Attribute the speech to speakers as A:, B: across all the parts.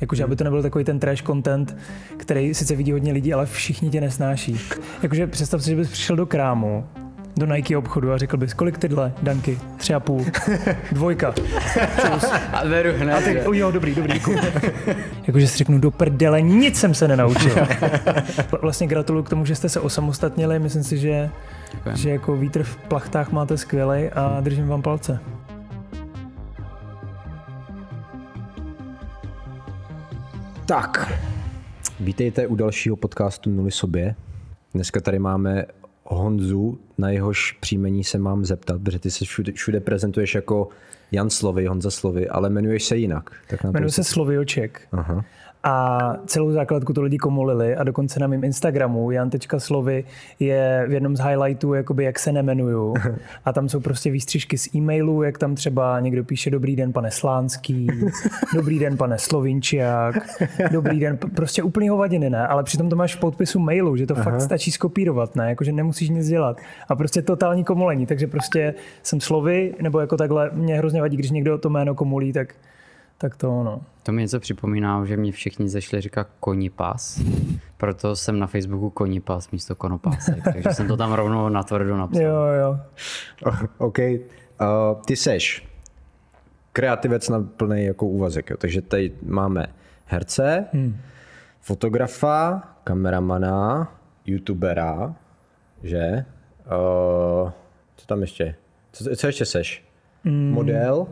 A: Jakože aby to nebyl takový ten trash content, který sice vidí hodně lidí, ale všichni tě nesnáší. Jakože představ si, že bys přišel do krámu, do Nike obchodu a řekl bys, kolik tyhle, Danky? Tři a půl. Dvojka.
B: A beru hned.
A: A oh, jo, dobrý, dobrý, děkuji. Jakože si řeknu, do prdele, nic jsem se nenaučil. Vlastně gratuluju k tomu, že jste se osamostatnili, myslím si, že, že jako vítr v plachtách máte skvělej a držím vám palce.
C: Tak, vítejte u dalšího podcastu Nuly sobě. Dneska tady máme Honzu, na jehož příjmení se mám zeptat, protože ty se všude, všude prezentuješ jako Jan Slovy, Honza Slovy, ale jmenuješ se jinak. Tak
A: Jmenuji se Slovioček
C: Aha.
A: A celou základku to lidi komolili a dokonce na mém Instagramu jan.slovy je v jednom z highlightů, jakoby jak se nemenuju. A tam jsou prostě výstřižky z e-mailů, jak tam třeba někdo píše dobrý den pane Slánský, dobrý den pane Slovinčiak, dobrý den, prostě úplný hovadiny, ne, ale přitom to máš v podpisu mailu, že to Aha. fakt stačí skopírovat, ne, jakože nemusíš nic dělat. A prostě totální komolení, takže prostě jsem slovy, nebo jako takhle, mě hrozně vadí, když někdo to jméno komolí, tak tak to ono.
B: To mi něco připomíná, že mě všichni začali říkat konipas, proto jsem na Facebooku konipas místo konopásek, takže jsem to tam rovnou natvrdo napsal.
A: Jo, jo.
C: OK. Uh, ty seš kreativec na plný jako úvazek, jo. takže tady máme herce, hmm. fotografa, kameramana, youtubera, že? Uh, co tam ještě? Co, co ještě seš? Hmm. Model?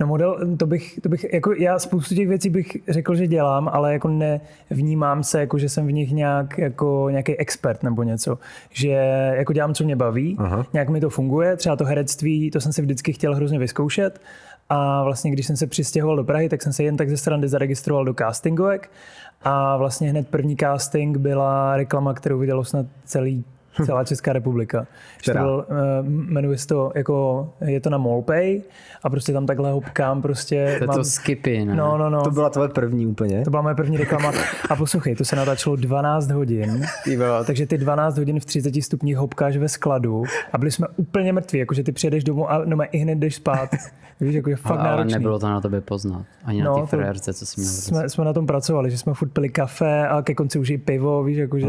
A: No model, to bych, to bych, jako já spoustu těch věcí bych řekl, že dělám, ale jako nevnímám se, jako že jsem v nich nějak, jako nějaký expert nebo něco. Že jako dělám, co mě baví, Aha. nějak mi to funguje, třeba to herectví, to jsem si vždycky chtěl hrozně vyzkoušet a vlastně když jsem se přistěhoval do Prahy, tak jsem se jen tak ze strany zaregistroval do castingovek a vlastně hned první casting byla reklama, kterou vidělo snad celý celá Česká republika. Že to byl, uh, jmenuje se to, jako, je to na Molpay a prostě tam takhle hopkám prostě.
B: To je to skipy, ne?
A: No, no, no.
C: To byla tvoje první úplně?
A: To byla moje první reklama. A poslouchej, to se natáčelo 12 hodin, takže ty 12 hodin v 30 stupních hopkáš ve skladu a byli jsme úplně mrtví, jakože ty přijedeš domů a no, i hned jdeš spát. Víš, jako je fakt
B: ale, ale
A: náročný.
B: nebylo to na tobě poznat. Ani
A: No,
B: na té frérce, co jsi měl.
A: jsme, jsme na tom pracovali, že jsme furt pili kafe a ke konci už i pivo, víš, jakože,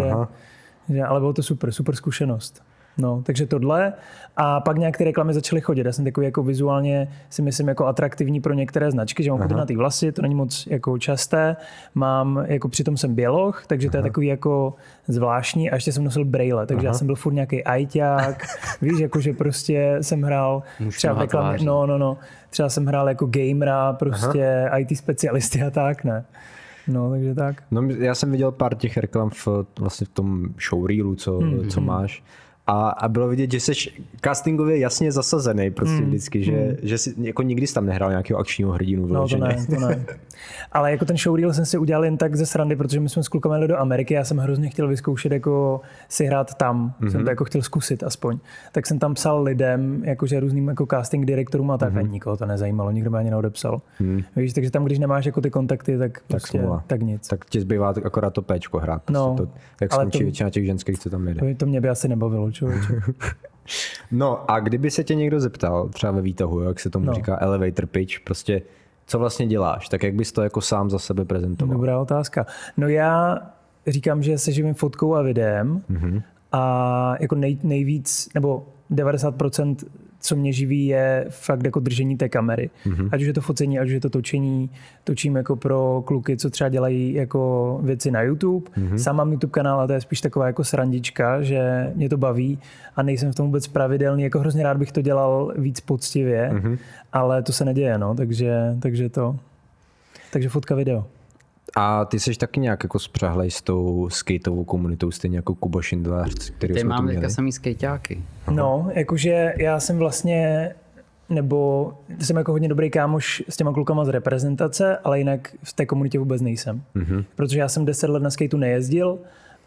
A: že, ale bylo to super, super zkušenost. No, takže tohle. A pak nějak ty reklamy začaly chodit. Já jsem takový jako vizuálně si myslím jako atraktivní pro některé značky, že mám na ty vlasy, to není moc jako časté. Mám, jako přitom jsem běloch, takže to je takový jako zvláštní a ještě jsem nosil brejle, takže já jsem byl furt nějaký ajťák, víš, jako že prostě jsem hrál třeba
B: Mužná
A: reklamě,
B: tvář.
A: no, no, no, třeba jsem hrál jako gamera, prostě IT specialisty a tak, ne. No, takže tak.
C: No, já jsem viděl pár těch reklam v, vlastně v tom showreelu, co,
A: Hmm,
C: mm-hmm. co máš. A, a bylo vidět, že jsi castingově jasně zasazený prostě
A: Hmm,
C: mm. vždycky, že, že jsi jako nikdy jsi tam nehrál nějakého akčního hrdinu
A: No, to ne, to ne. Ale jako ten showreel jsem si udělal jen tak ze srandy, protože my jsme s klukama jeli do Ameriky, já jsem hrozně chtěl vyzkoušet jako si hrát tam, mm-hmm. jsem to jako chtěl zkusit aspoň. Tak jsem tam psal lidem, jakože různým jako casting direktorům a tak, mm-hmm. a nikoho to nezajímalo, nikdo mě ani neodepsal. Mm. Víš, takže tam, když nemáš jako ty kontakty, tak prostě tak,
C: smůla.
A: tak nic. Tak
C: ti zbývá akorát to péčko hrát. Prostě
A: No,
C: to, jak skončí
A: to-
C: většina těch ženských, co tam jde.
A: to, to mě by asi nebavilo, člověče.
C: No a kdyby se tě někdo zeptal, třeba ve výtahu, jak se tomu
A: No.
C: říká elevator pitch, prostě co vlastně děláš, tak jak bys to jako sám za sebe prezentoval?
A: Dobrá otázka. No já říkám, že se živím fotkou a videem mm-hmm. a jako nej, nejvíc, nebo 90% co mě živí, je fakt jako držení té kamery. Mm-hmm. Ať už je to focení, ať už je to točení. Točím jako pro kluky, co třeba dělají jako věci na YouTube. Mm-hmm. Sám mám YouTube kanál a to je spíš taková jako srandička, že mě to baví a nejsem v tom vůbec pravidelný. Jako hrozně rád bych to dělal víc poctivě, mm-hmm. ale to se neděje, no, takže, takže to. Takže fotka video.
C: A ty jsi taky nějak jako spřahlej s tou skateovou komunitou, stejně jako Kuba Šindlář, který tu
B: mám teďka samý skejťáky.
A: No, jakože já jsem vlastně, nebo jsem jako hodně dobrý kámoš s těma klukama z reprezentace, ale jinak v té komunitě vůbec nejsem. Mm-hmm. Protože já jsem deset let na skateu nejezdil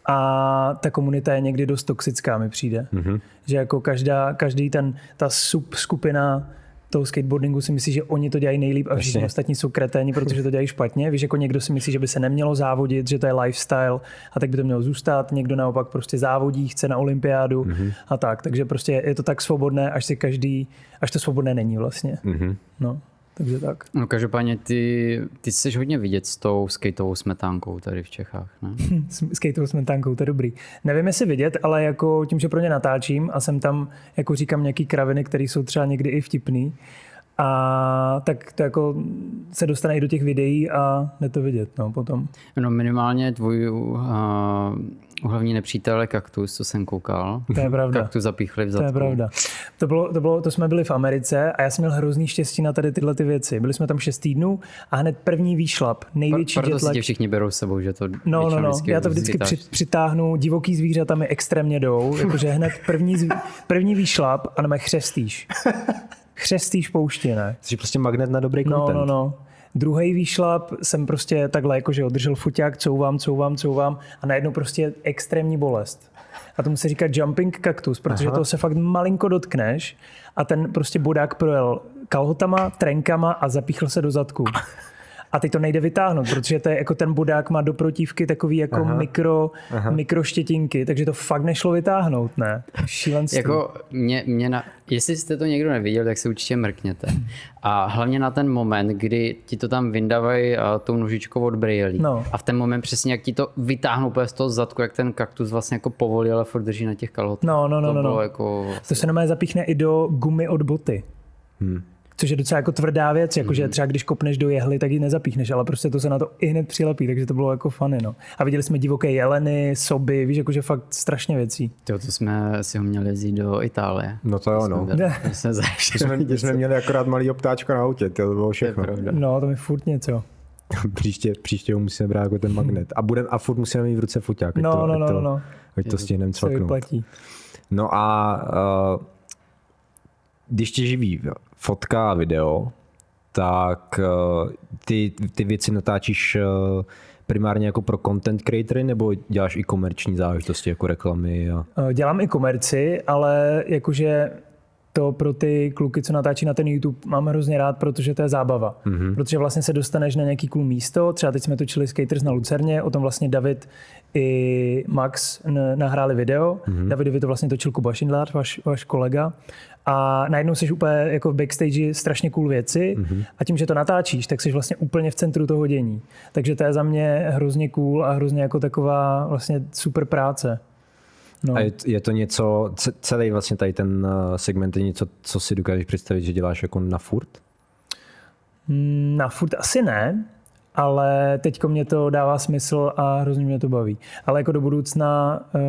A: a ta komunita je někdy dost toxická, mi přijde. Mm-hmm. Že jako každá, každý ten, ta sub skupina toho skateboardingu si myslí, že oni to dělají nejlíp a všichni ostatní jsou kreténi, protože to dělají špatně. Víš, jako někdo si myslí, že by se nemělo závodit, že to je lifestyle a tak by to mělo zůstat. Někdo naopak prostě závodí, chce na olympiádu mm-hmm. a tak. Takže prostě je to tak svobodné, až si každý, až to svobodné není vlastně.
C: Mhm.
A: No. Takže tak.
B: No každopádně ty, ty jsi hodně vidět s tou skateovou smetánkou tady v Čechách, ne?
A: S skateovou smetánkou, to je dobrý. Nevím, jestli vidět, ale jako tím, že pro ně natáčím a jsem tam, jako říkám, nějaký kraviny, které jsou třeba někdy i vtipný, a tak to jako se dostane i do těch videí a jde to vidět no, potom.
B: No minimálně tvůj uh, hlavní nepřítel je kaktus, co jsem koukal.
A: To je pravda.
B: Kaktus zapíchli v zadku.
A: To je pravda. To, bylo, to, bylo, to jsme byli v Americe a já jsem měl hrozný štěstí na tady tyhle ty věci. Byli jsme tam 6 týdnů a hned první výšlap, největší
B: Proto si tě všichni berou s sebou, že to
A: No, no, no, já to vždycky při, přitáhnu, divoký zvířata mi extrémně jdou, jakože hned první, zví- první výšlap a neme chřestíš. Chřestíš pouště, ne?
C: Jsi prostě magnet na dobrý
A: No,
C: content.
A: no, no. Druhý výšlap jsem prostě takhle jakože održel fuťák, couvám, couvám, couvám a najednou prostě extrémní bolest. A tomu se říká jumping cactus, protože
C: Aha.
A: toho se fakt malinko dotkneš a ten prostě bodák projel kalhotama, trenkama a zapíchl se do zadku. A teď to nejde vytáhnout, protože to je, jako ten bodák má do protivky takový jako
C: Aha.
A: mikro, mikroštětinky, takže to fakt nešlo vytáhnout, ne? Šílenství.
B: Jako mě, mě na, jestli jste to někdo neviděl, tak si určitě mrkněte. A hlavně na ten moment, kdy ti to tam vyndávají a, tou nožičkou od brýlí.
A: No.
B: A v ten moment přesně, jak ti to vytáhnou úplně z toho zadku, jak ten kaktus vlastně jako povolí, ale furt drží na těch kalhotách.
A: No, no, no,
B: to
A: no,
B: bylo
A: no.
B: jako...
A: To se normálně zapíchne i do gumy od boty.
C: Hmm.
A: Což je docela jako tvrdá věc, jakože třeba když kopneš do jehly, tak ji nezapíchneš, ale prostě to se na to i hned přilepí, takže to bylo jako funny, no. A viděli jsme divoké jeleny, soby, víš, jakože fakt strašně věcí.
B: Tyjo, to jsme si ho měli vzít do Itálie.
C: No to jo, no.
B: Jsme, to jsme zašli.
C: My jsme, měli akorát malý obtáčko na autě, to bylo
B: To
C: všechno.
B: pravda.
A: No, to mi furt něco.
C: příště, příště ho musíme brát jako ten magnet. A, budem, a furt musíme mít v ruce foťák, ať
A: No,
C: to,
A: no,
C: ať
A: no,
C: to,
A: no, no.
C: ať to stihneme. No a uh, když tě živí fotka a video, tak uh, ty, ty věci natáčíš uh, primárně jako pro content creatory nebo děláš i komerční záležitosti jako reklamy? A...
A: Eh, Dělám i komerci, ale jakože to pro ty kluky, co natáčí na ten YouTube, mám hrozně rád, protože to je zábava. Mm-hmm. Protože vlastně se dostaneš na nějaký cool místo. Třeba teď jsme točili Skaters na Lucerně, o tom vlastně David i Max nahráli video. Mm-hmm. Davidovi to vlastně točil Kuba Schindler, váš, váš kolega. A najednou jsi úplně jako v backstage strašně cool věci mm-hmm. a tím, že to natáčíš, tak jsi vlastně úplně v centru toho dění. Takže to je za mě hrozně cool a hrozně jako taková vlastně super práce. No.
C: A je, je to něco, ce- celý vlastně tady ten uh, segment je něco, co si dokážeš představit, že děláš jako na furt?
A: Mm, Na furt asi ne, ale teď mě to dává smysl a hrozně mě to baví. Ale jako do budoucna uh,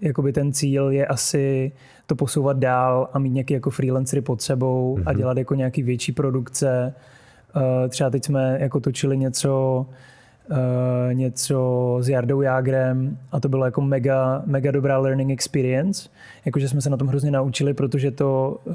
A: jakoby ten cíl je asi to posouvat dál a mít nějaký jako freelancery pod sebou mm-hmm. a dělat jako nějaký větší produkce. Uh, třeba teď jsme jako točili něco uh, něco s Jardou Jágrem a to bylo jako mega, mega dobrá learning experience. Jakože jsme se na tom hrozně naučili, protože to uh,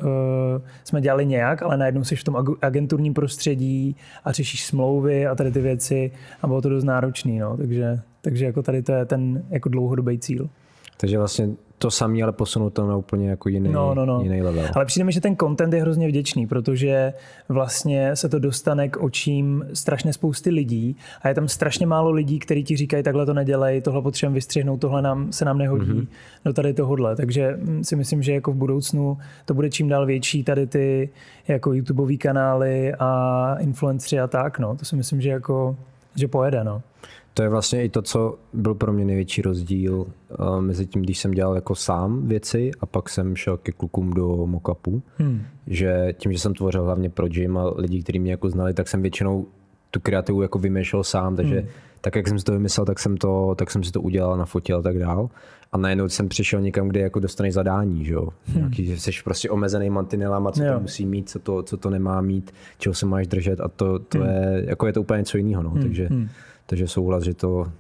A: jsme dělali nějak, ale najednou jsi v tom ag- agenturním prostředí a řešíš smlouvy a tady ty věci a bylo to dost náročný. No. Takže, takže jako tady to je ten jako dlouhodobý cíl.
C: Takže vlastně to samé, ale posunout to na úplně jako jiný,
A: No, no, no.
C: jiný level.
A: Ale přijde mi, že ten content je hrozně vděčný, protože vlastně se to dostane k očím strašně spousty lidí a je tam strašně málo lidí, kteří ti říkají, takhle to nedělej, tohle potřebujeme vystřihnout, tohle nám, se nám nehodí mm-hmm. do tady tohohle. Takže mm, si myslím, že jako v budoucnu to bude čím dál větší tady ty jako YouTubeový kanály a influenceri a tak. No. To si myslím, že jako že pojede. No.
C: To je vlastně i to, co byl pro mě největší rozdíl uh, mezi tím, když jsem dělal jako sám věci a pak jsem šel ke klukům do mockupu, hmm. že tím, že jsem tvořil hlavně pro gym a lidi, kteří mě jako znali, tak jsem většinou tu kreativu jako vymýšlel sám, takže hmm. tak, jak jsem si to vymyslel, tak jsem, to, tak jsem si to udělal, nafotil a tak dál. A najednou jsem přišel někam, kde jako dostaneš zadání, že jo? Hmm. Nějaký, že jsi prostě omezený mantinelama, co
A: Jo.
C: to musí mít, co to, co to nemá mít, čeho se máš držet a to, to hmm. je, jako je to úplně něco jiného, no. takže,
A: hmm.
C: Takže souhlas, že to,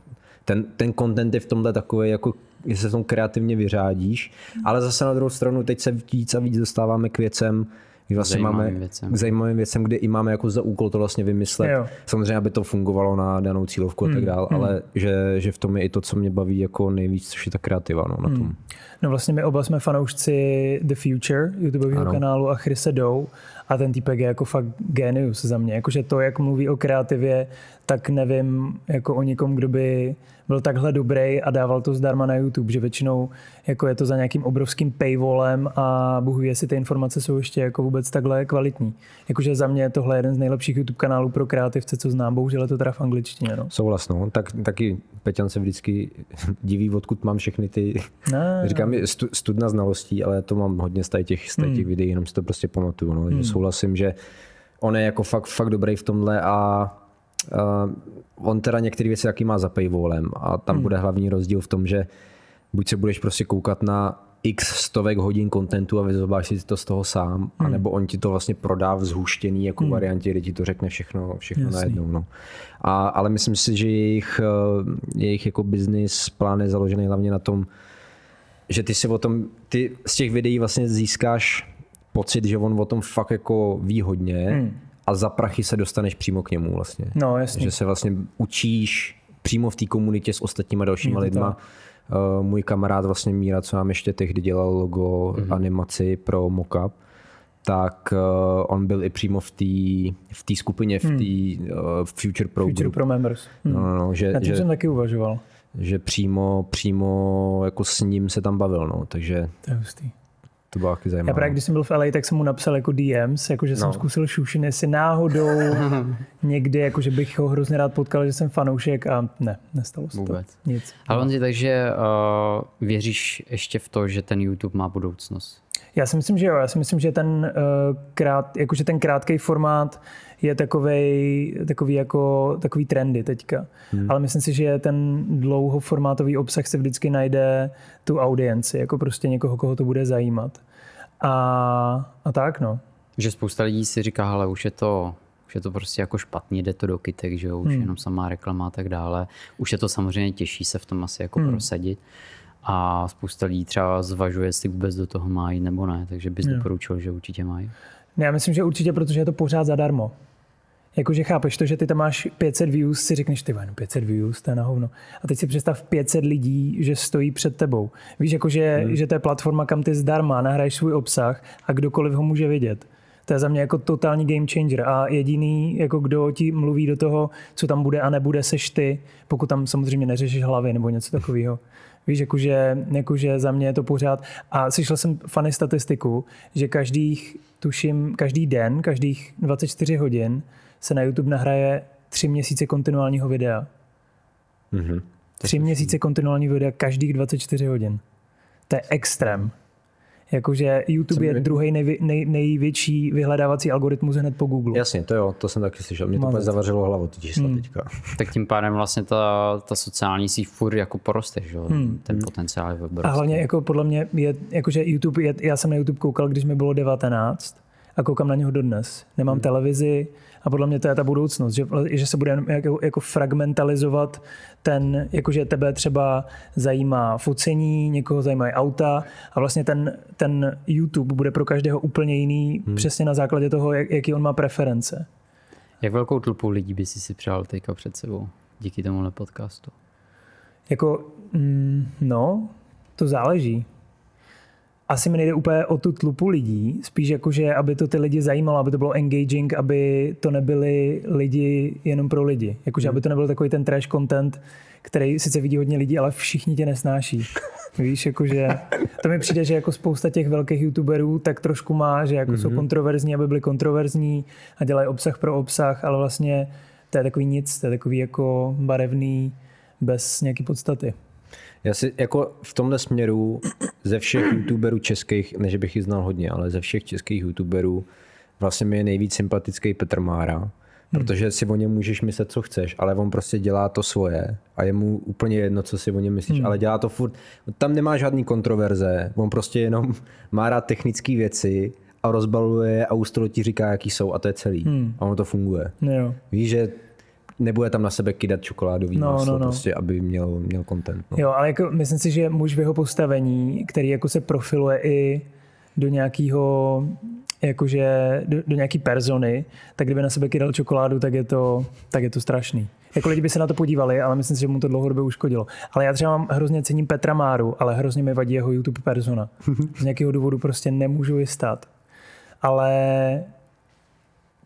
C: ten, ten content je v tomhle takový, jako že se v tom kreativně vyřádíš, ale zase na druhou stranu teď se víc a víc dostáváme k věcem, kdy vlastně
B: Zajímavým
C: máme
B: věcem.
C: k zajímavým věcem, kde i máme jako za úkol to vlastně vymyslet.
A: Jo.
C: Samozřejmě, aby to fungovalo na danou cílovku a tak dál, ale že, že v tom je i to, co mě baví jako nejvíc, což je ta kreativa no, na tom.
A: No vlastně my oba jsme fanoušci The Future, YouTubeového kanálu a Chrise Dow A ten týpek je jako fakt genius za mě. Jakože to, jak mluví o kreativě, tak nevím jako o někom, kdo by byl takhle dobrý a dával to zdarma na YouTube, že většinou jako je to za nějakým obrovským paywallem a bohu ví, jestli ty informace jsou ještě jako vůbec takhle kvalitní. Jakože za mě tohle je jeden z nejlepších YouTube kanálů pro kreativce, co znám, bohužel je to teda v angličtině. No.
C: Souhlas, no. Tak, taky Peťan se vždycky diví, odkud mám všechny ty,
A: Ne,
C: říkám, stu, studna znalostí, ale to mám hodně z těch, z těch videí, jenom si to prostě pamatuju. No. Že souhlasím, že on je jako fakt, fakt dobrý v tomhle a uh, on teda některé věci taky má za paywallem a tam bude hlavní rozdíl v tom, že buď se budeš prostě koukat na x stovek hodin kontentu a vyzobáš si to z toho sám, anebo on ti to vlastně prodá v zhuštěný jako variantě, kde ti to řekne všechno, všechno
A: Jasný.
C: najednou. No. A, ale myslím si, že jejich, eh, jejich jako business plán je založený hlavně na tom, že ty si o tom, ty z těch videí vlastně získáš pocit, že on o tom fakt jako ví hodně
A: Hmm.
C: a za prachy se dostaneš přímo k němu vlastně.
A: No, jasně.
C: Že se vlastně učíš přímo v té komunitě s ostatníma dalšíma lidma. Uh, můj kamarád vlastně Míra, co nám ještě tehdy dělal logo,
A: Mhm.
C: mm-hmm. animaci pro mockup, tak uh, on byl i přímo v té v té skupině, v té uh, Future Pro
A: Hmm. Future
C: Group.
A: Pro Members. Hm.
C: No, no, no, že,
A: Na tím
C: že,
A: jsem taky uvažoval.
C: Že přímo, přímo jako s ním se tam bavil, no, takže
A: To je hustý.
C: to bylo taky
A: Já
C: zajímavé.
A: právě, když jsem byl v LA, tak jsem mu napsal jako DMs, jako že jsem
C: No.
A: zkusil šušin, jestli náhodou někdy, jako že bych ho hrozně rád potkal, že jsem fanoušek a ne, nestalo se
B: Vůbec.
A: to. Nic.
B: Ale on takže uh, věříš ještě v to, že ten YouTube má budoucnost?
A: Já si myslím, že jo. Já si myslím, že ten, uh, krát, jakože ten krátký formát je takovej, takový, jako, takový trendy teďka. Hmm. Ale myslím si, že ten dlouhoformátový obsah se vždycky najde tu audienci, jako prostě někoho, koho to bude zajímat. A, a tak no.
B: Že spousta lidí si říká, ale už je to už je to prostě jako špatně, jde to do kytek, že jo, už hmm. jenom samá reklama a tak dále. Už je to samozřejmě těžší se v tom asi jako hmm. prosadit. A spousta lidí třeba zvažuje, jestli vůbec do toho mají nebo ne, takže bys doporučil, že určitě mají.
A: Ne, Já myslím, že určitě, protože je to pořád zadarmo. Jakože chápeš to, že ty tam máš 500 views, si řekneš, ty no 500 views, to je na hovno. A teď si představ 500 lidí, že stojí před tebou. Víš, jakože, hmm. že to je platforma, kam ty zdarma nahraješ svůj obsah a kdokoliv ho může vidět. To je za mě jako totální game changer a jediný, jako kdo ti mluví do toho, co tam bude a nebude, seš ty, pokud tam samozřejmě neřešíš hlavy nebo něco takového. Víš, jakože, jakože za mě je to pořád. A slyšel jsem fany statistiku, že každých, tuším, každý den, každých 24 hodin se na YouTube nahraje tři měsíce kontinuálního videa.
C: Mhm.
A: Tři měsíce kontinuálního videa každých 24 hodin. To je extrém. Jakože YouTube je druhý nejvě, nej, největší vyhledávací algoritmus hned po Google.
C: Jasně, to jo, to jsem taky slyšel. Mě to úplně zavařilo hlavu, ty čísla teďka.
B: Tak tím pádem vlastně ta, ta sociální síť furt jako poroste, že jo? Hmm. Ten potenciál je
A: A
B: obrovský.
A: hlavně jako podle mě je, jakože YouTube, je, já jsem na YouTube koukal, když mi bylo 19 a koukám na něho dodnes. Nemám hmm. televizi a podle mě to je ta budoucnost, že, že se bude jako, jako fragmentalizovat ten, jakože tebe třeba zajímá focení, někoho zajímají auta a vlastně ten, ten YouTube bude pro každého úplně jiný hmm. přesně na základě toho, jak, jaký on má preference.
B: Jak velkou tlupu lidí by si si přál teďka před sebou díky tomuhle podcastu?
A: Jako, mm, no, to záleží. Asi mi nejde úplně o tu tlupu lidí, spíš jako, že aby to ty lidi zajímalo, aby to bylo engaging, aby to nebyli lidi jenom pro lidi. Jakože aby to nebyl takový ten trash content, který sice vidí hodně lidí, ale všichni tě nesnáší. Víš, jakože to mi přijde, že jako spousta těch velkých youtuberů tak trošku má, že jako mm-hmm. jsou kontroverzní, aby byli kontroverzní a dělají obsah pro obsah, ale vlastně to je takový nic, to je takový jako barevný, bez nějaký podstaty.
C: Já si jako v tomhle směru ze všech youtuberů českých, ne že bych ji znal hodně, ale ze všech českých youtuberů vlastně mi je nejvíc sympatický Petr Mára, protože si o něm můžeš myslet, co chceš, ale on prostě dělá to svoje a je mu úplně jedno, co si o něm myslíš, ale dělá to furt. Tam nemá žádný kontroverze, on prostě jenom má rád technické věci a rozbaluje a ústro ti říká, jaký jsou a to je celý. A ono to funguje.
A: Jo.
C: Víš, že nebude tam na sebe kydat čokoládový
A: No,
C: máslo,
A: no, no.
C: prostě, aby měl, měl content. No.
A: Jo, ale jako, myslím si, že muž v jeho postavení, který jako se profiluje i do nějakého jakože do, do nějaký persony, tak kdyby na sebe kydal čokoládu, tak je to, tak je to strašný. Jako lidi by se na to podívali, ale myslím si, že mu to dlouhodobě uškodilo. Ale já třeba mám hrozně cením Petra Máru, ale hrozně mi vadí jeho YouTube persona. Z nějakého důvodu prostě nemůžu ji stát. Ale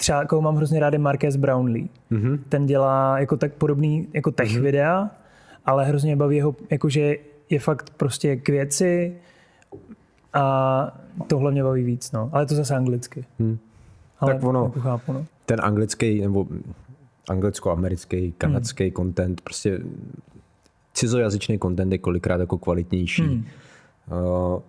A: třeba koho mám hrozně rád je Marquez Brownlee. Mm-hmm. Ten dělá jako tak podobný jako tech mm-hmm. videa, ale hrozně baví jeho, jakože je fakt prostě k věci a tohle mě baví víc, no. Ale to zase anglicky. Hmm.
C: Ale tak ono, jako chápu, no. ten anglický nebo anglicko-americký, kanadský hmm. content, prostě cizojazyčný content je kolikrát jako kvalitnější. Hmm. Uh,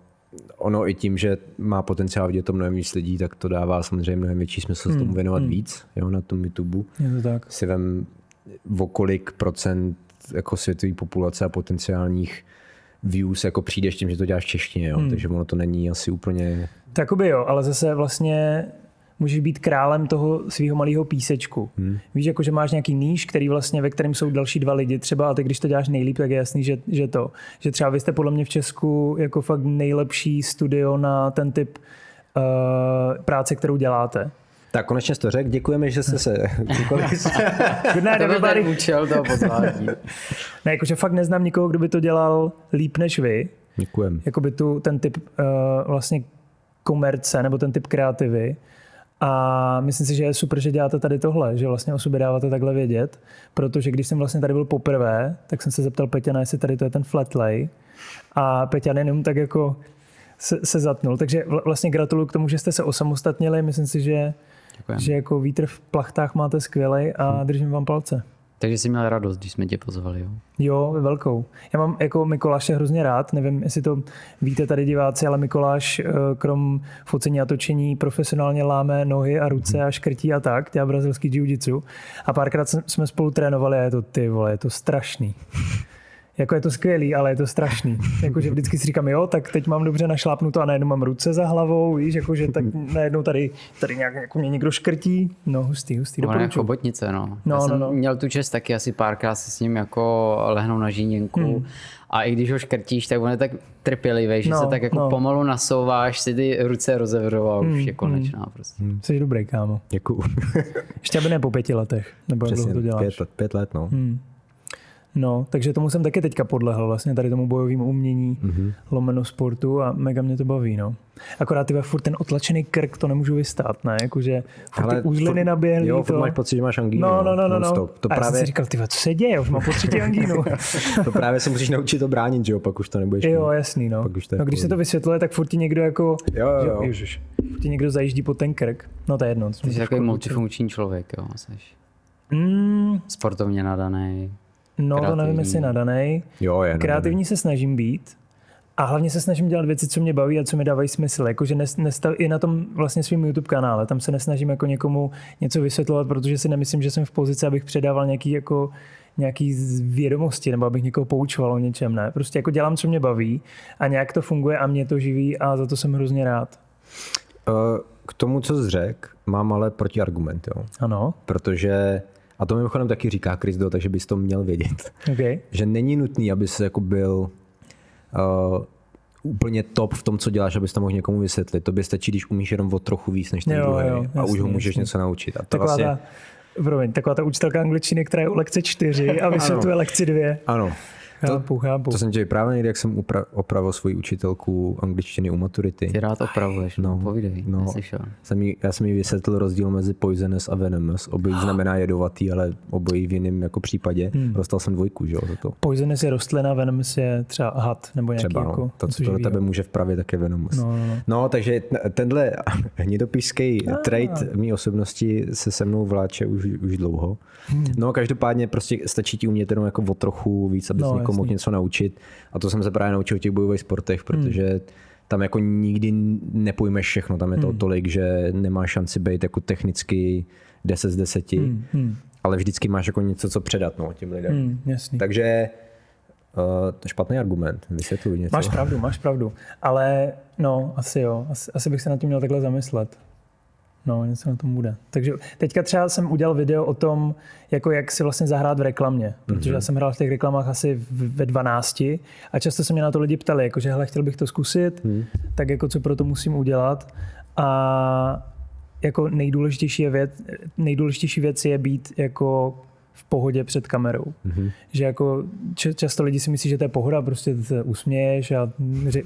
C: ono i tím, že má potenciál vidět to mnohem víc lidí, tak to dává samozřejmě mnohem větší smysl hmm. tomu věnovat hmm. víc jo, na tom YouTube.
A: Je to tak.
C: Si vem o kolik procent jako světové populace a potenciálních views jako přijdeš tím, že to děláš v češtině, jo? Hmm. takže ono to není asi úplně...
A: Takoby jo, ale zase vlastně můžeš být králem toho svého malého písečku. Hmm. Víš, jako, že máš nějaký níž, který vlastně, ve kterém jsou další dva lidi třeba a ty, když to děláš nejlíp, tak je jasný, že, že to. Že třeba vy jste podle mě v Česku jako fakt nejlepší studio na ten typ uh, práce, kterou děláte.
C: Tak konečně jsi to řekl, děkujeme, že jste se
B: Good night, everybody. účel toho pozvání.
A: ne, jakože fakt neznám nikoho, kdo by to dělal líp než vy.
C: Děkujem.
A: Jakoby tu, ten typ uh, vlastně komerce nebo ten typ kreativy. A myslím si, že je super, že děláte tady tohle, že vlastně o sobě dáváte takhle vědět, protože když jsem vlastně tady byl poprvé, tak jsem se zeptal Peťana, jestli tady to je ten flatlay. A Peťan jenom tak jako se, se zatnul. Takže vlastně gratuluju k tomu, že jste se osamostatnili. Myslím si, že, že jako vítr v plachtách máte skvělej a hm. držím vám palce.
B: Takže jsi měl radost, když jsme tě pozvali, jo?
A: Jo, velkou. Já mám jako Mikoláše hrozně rád, nevím, jestli to víte tady diváci, ale Mikoláš eh, krom focení a točení profesionálně láme nohy a ruce a škrtí a tak, dělá brazilský jiu-jitsu. A párkrát jsme spolu trénovali a je to ty vole, je to strašný jako je to skvělý, ale je to strašný. Jakože vždycky si říkám, jo, tak teď mám dobře našlápnuto a najednou mám ruce za hlavou, víš, jakože tak najednou tady, tady nějak jako mě někdo škrtí. No, hustý, hustý,
B: doporučuji. jako chobotnice, no.
A: no,
B: Já
A: no,
B: jsem
A: no.
B: měl tu čest taky asi párkrát se s ním jako lehnout na žíněnku. Hmm. A i když ho škrtíš, tak on je tak trpělivý, že no, se tak jako no. pomalu nasouváš, si ty ruce rozevřou a už hmm, je konečná hmm. prostě. Hmm.
A: Jsi dobrý, kámo.
C: Děkuju.
A: Ještě aby ne po pěti letech, nebo Přesně, to děláš.
C: Pět, pět let, no.
A: Hmm. No, takže tomu jsem taky teďka podlehl, vlastně tady tomu bojovému umění, mm-hmm. lomeno sportu a mega mě to baví, no. Akorát ty furt ten otlačený krk, to nemůžu vystát, ne? Jakože furt Ale ty uzliny naběhlý.
C: Jo,
A: to...
C: máš pocit, že máš angínu.
A: No, no, no, no. no. To a právě... já jsem si říkal, ty co se děje, už mám po třetí angínu.
C: to právě se musíš naučit to bránit, že jo, pak už to nebudeš
A: Jo, jasný, no. Pak už to no když se to vysvětluje, tak furt ti někdo jako,
C: jo, jo, jo.
A: Ježiš, furt ti někdo zajíždí po ten krk. No to je jedno.
B: Ty jsi takový multifunkční člověk, jo, seš. Mm. Sportovně nadaný.
A: No, kreativní. to nevím, jestli nadaný.
C: Jo, je
A: Kreativní nadaný. se snažím být. A hlavně se snažím dělat věci, co mě baví a co mi dávají smysl. Jakože nestav, i na tom vlastně svým YouTube kanále. Tam se nesnažím jako někomu něco vysvětlovat, protože si nemyslím, že jsem v pozici, abych předával nějaký jako nějaký vědomosti nebo abych někoho poučoval o něčem. Ne, prostě jako dělám, co mě baví a nějak to funguje a mě to živí a za to jsem hrozně rád.
C: K tomu, co jsi řekl, mám ale protiargument. Jo?
A: Ano.
C: Protože a to mimochodem taky říká Chris Do, takže bys to měl vědět.
A: Okay.
C: Že není nutný, aby se jako byl uh, úplně top v tom, co děláš, abys to mohl někomu vysvětlit. To by stačí, když umíš jenom o trochu víc než ten jo, druhý jo, jasný, a už ho můžeš jasný. něco naučit. A to
A: Taková
C: vlastně...
A: ta, promiň, taková ta učitelka angličtiny, která je u lekce 4 a vysvětluje lekci 2.
C: Ano,
A: Chápu, chápu.
C: To jsem tě právě někdy, jak jsem upra- opravil svoji učitelku angličtiny u maturity.
B: Ty rád opravuješ, no, povídej,
C: no, jsem jí, já jsem jí vysvětlil rozdíl mezi poisonous a venomous. Obojí znamená jedovatý, ale obojí v jiném jako případě. Hmm. Dostal jsem dvojku, že jo, za to.
A: Poisonous je rostlina, venomous je třeba had, nebo nějaký třeba, no. jako
C: To, co to do tebe může vpravit, tak je venomous.
A: No, no, no.
C: no takže tenhle hnidopiský ah. trait mý osobnosti se se mnou vláče už, už dlouho. Hmm. No každopádně prostě stačí ti umět jenom jako o trochu víc, abys no, někomu mohl něco naučit. A to jsem se právě naučil v těch bojových sportech, hmm. protože hmm. tam jako nikdy nepojmeš všechno. Tam je to hmm. tolik, že nemá šanci být jako technicky 10 z 10. Hmm. Hmm. Ale vždycky máš jako něco, co předat no, těm lidem.
A: Hmm, jasný.
C: Takže Uh, to je špatný argument, vysvětluji něco.
A: Máš pravdu, máš pravdu. Ale no, asi jo, asi, asi bych se na tím měl takhle zamyslet. No, něco na tom bude. Takže teďka třeba jsem udělal video o tom, jako jak si vlastně zahrát v reklamě. Protože mm-hmm. já jsem hrál v těch reklamách asi ve 12 a často se mě na to lidi ptali, jako že hele, chtěl bych to zkusit, mm. tak jako co pro to musím udělat. A jako nejdůležitější, je věc, nejdůležitější věc je být jako v pohodě před kamerou. Mm-hmm. Že jako často lidi si myslí, že to je pohoda, prostě se usměješ a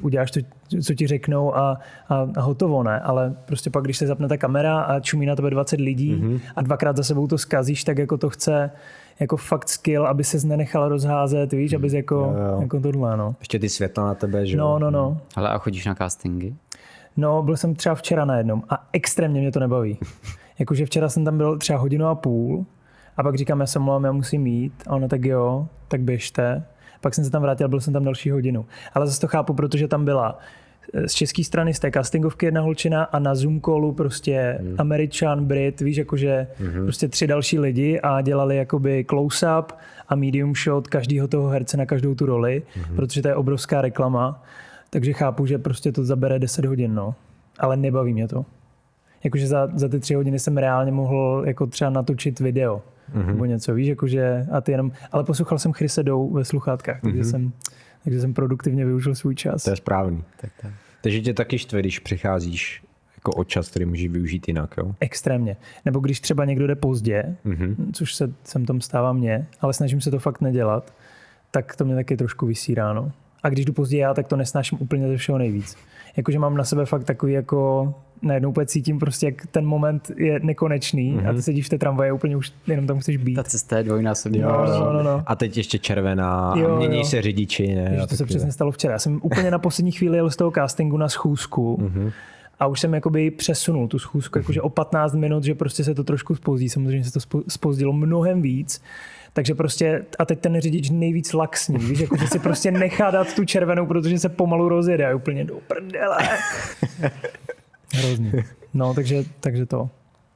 A: uděláš to, co ti řeknou a, a, a hotovo, ne? Ale prostě pak, když se zapne ta kamera a čumí na tebe 20 lidí mm-hmm. a dvakrát za sebou to skazíš, tak jako to chce jako fakt skill, aby se nenechal rozházet, víš, abys jako, jo, jo. jako tohle, no.
C: Ještě ty světla na tebe, že
A: No, no, no.
B: Ale a chodíš na castingy?
A: No, byl jsem třeba včera na jednom a extrémně mě to nebaví. Jakože včera jsem tam byl třeba hodinu a půl a pak říkám, já se mluvám, já musím jít. A ona tak jo, tak běžte. Pak jsem se tam vrátil, byl jsem tam další hodinu. Ale zase to chápu, protože tam byla z české strany z té castingovky jedna holčina a na Zoom callu prostě hmm. Američan, Brit, víš, jakože hmm. prostě tři další lidi a dělali jakoby close-up a medium shot každého toho herce na každou tu roli, hmm. protože to je obrovská reklama. Takže chápu, že prostě to zabere 10 hodin, no. Ale nebaví mě to. Jakože za, za ty tři hodiny jsem reálně mohl jako třeba natočit video. Mm-hmm. Nebo něco, víš, jakože a ty jenom, ale poslouchal jsem Chrise Dou ve sluchátkách, takže mm-hmm. jsem takže jsem produktivně využil svůj čas.
C: To je správný. Tak, tak. Takže tě taky štve, když přicházíš jako o čas, který můžeš využít jinak, jo?
A: Extrémně. Nebo když třeba někdo jde pozdě, mm-hmm. což se sem tom stává mně, ale snažím se to fakt nedělat, tak to mě taky trošku vysírá, no. A když jdu pozdě já, tak to nesnáším úplně ze všeho nejvíc. Jakože mám na sebe fakt takový jako najednou úplně cítím prostě, jak ten moment je nekonečný mm-hmm. a ty mhm. sedíš v té tramvaji a úplně už jenom tam chceš být.
B: Ta cesta je dvojnásobně.
A: No, no, no, no.
C: A teď ještě červená jo, a mění jo. se řidiči. Ne?
A: Ježi, to se přesně stalo včera. Já jsem úplně na poslední chvíli jel z toho castingu na schůzku mm-hmm. a už jsem jakoby přesunul tu schůzku, jakože o 15 minut, že prostě se to trošku spozdí. Samozřejmě se to spozdilo mnohem víc. Takže prostě, a teď ten řidič nejvíc laxní, víš, jako, že si prostě nechá dát tu červenou, protože se pomalu rozjede a úplně do prdele. Hrozně. No, takže, takže to.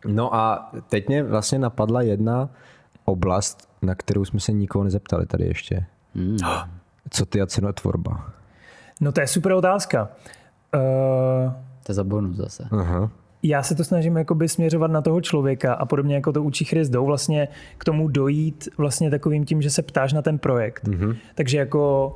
C: No a teď mě vlastně napadla jedna oblast, na kterou jsme se nikoho nezeptali tady ještě. Hmm. Co ty a cenotvorba?
A: No to je super otázka. Uh...
B: To je za bonus zase.
A: Uh-huh. Já se to snažím jakoby směřovat na toho člověka a podobně jako to učí Christou, vlastně k tomu dojít vlastně takovým tím, že se ptáš na ten projekt. Uh-huh. Takže jako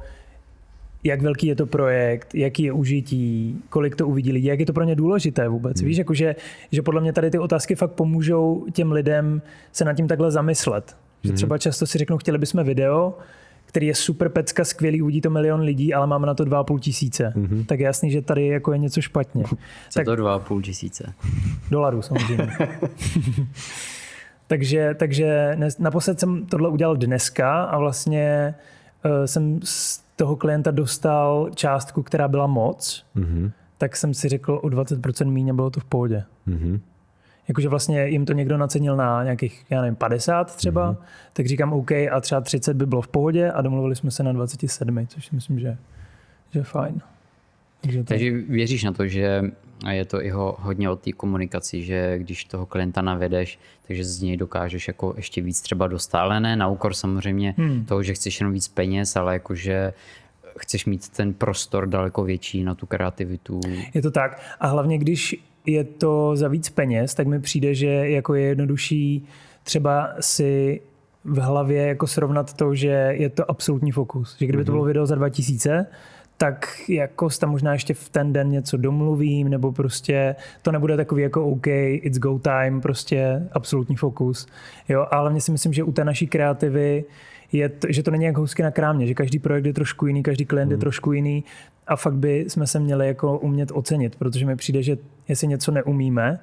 A: jak velký je to projekt, jaký je užití, kolik to uvidí lidi, jak je to pro ně důležité vůbec. Hmm. Víš, jakože, že podle mě tady ty otázky fakt pomůžou těm lidem se nad tím takhle zamyslet. Že hmm. třeba často si řeknou, chtěli bychom video, který je super pecka, skvělý, uvidí to milion lidí, ale máme na to 2,5 tisíce. Mm-hmm. Tak je jasný, že tady jako je něco špatně.
B: Co tak, to 2,5 tisíce?
A: Dolarů samozřejmě. takže, takže naposled jsem tohle udělal dneska a vlastně uh, jsem toho klienta dostal částku, která byla moc, mm-hmm. tak jsem si řekl o 20% míň a bylo to v pohodě. Mm-hmm. Jakože vlastně jim to někdo nacenil na nějakých, já nevím, 50 třeba, mm-hmm. tak říkám OK a třeba 30 by bylo v pohodě a domluvili jsme se na 27, což si myslím, že, že je fajn.
B: Takže, to... Takže věříš na to, že je to i ho, hodně o té komunikaci, že když toho klienta navedeš, takže z něj dokážeš jako ještě víc třeba ne na úkor samozřejmě hmm. toho, že chceš jenom víc peněz, ale jakože chceš mít ten prostor daleko větší na tu kreativitu.
A: Je to tak. A hlavně, když je to za víc peněz, tak mi přijde, že jako je jednodušší třeba si v hlavě jako srovnat to, že je to absolutní fokus. Že kdyby mm-hmm. to mhm. bylo video za 2000, tak jako tam možná ještě v ten den něco domluvím, nebo prostě to nebude takový jako OK, it's go time, prostě absolutní fokus. Jo, ale mě si myslím, že u té naší kreativy je, to, že to není jak housky na krámě, že každý projekt je trošku jiný, každý klient je mhm. trošku jiný a fakt by jsme se měli jako umět ocenit, protože mi přijde, že jestli něco neumíme,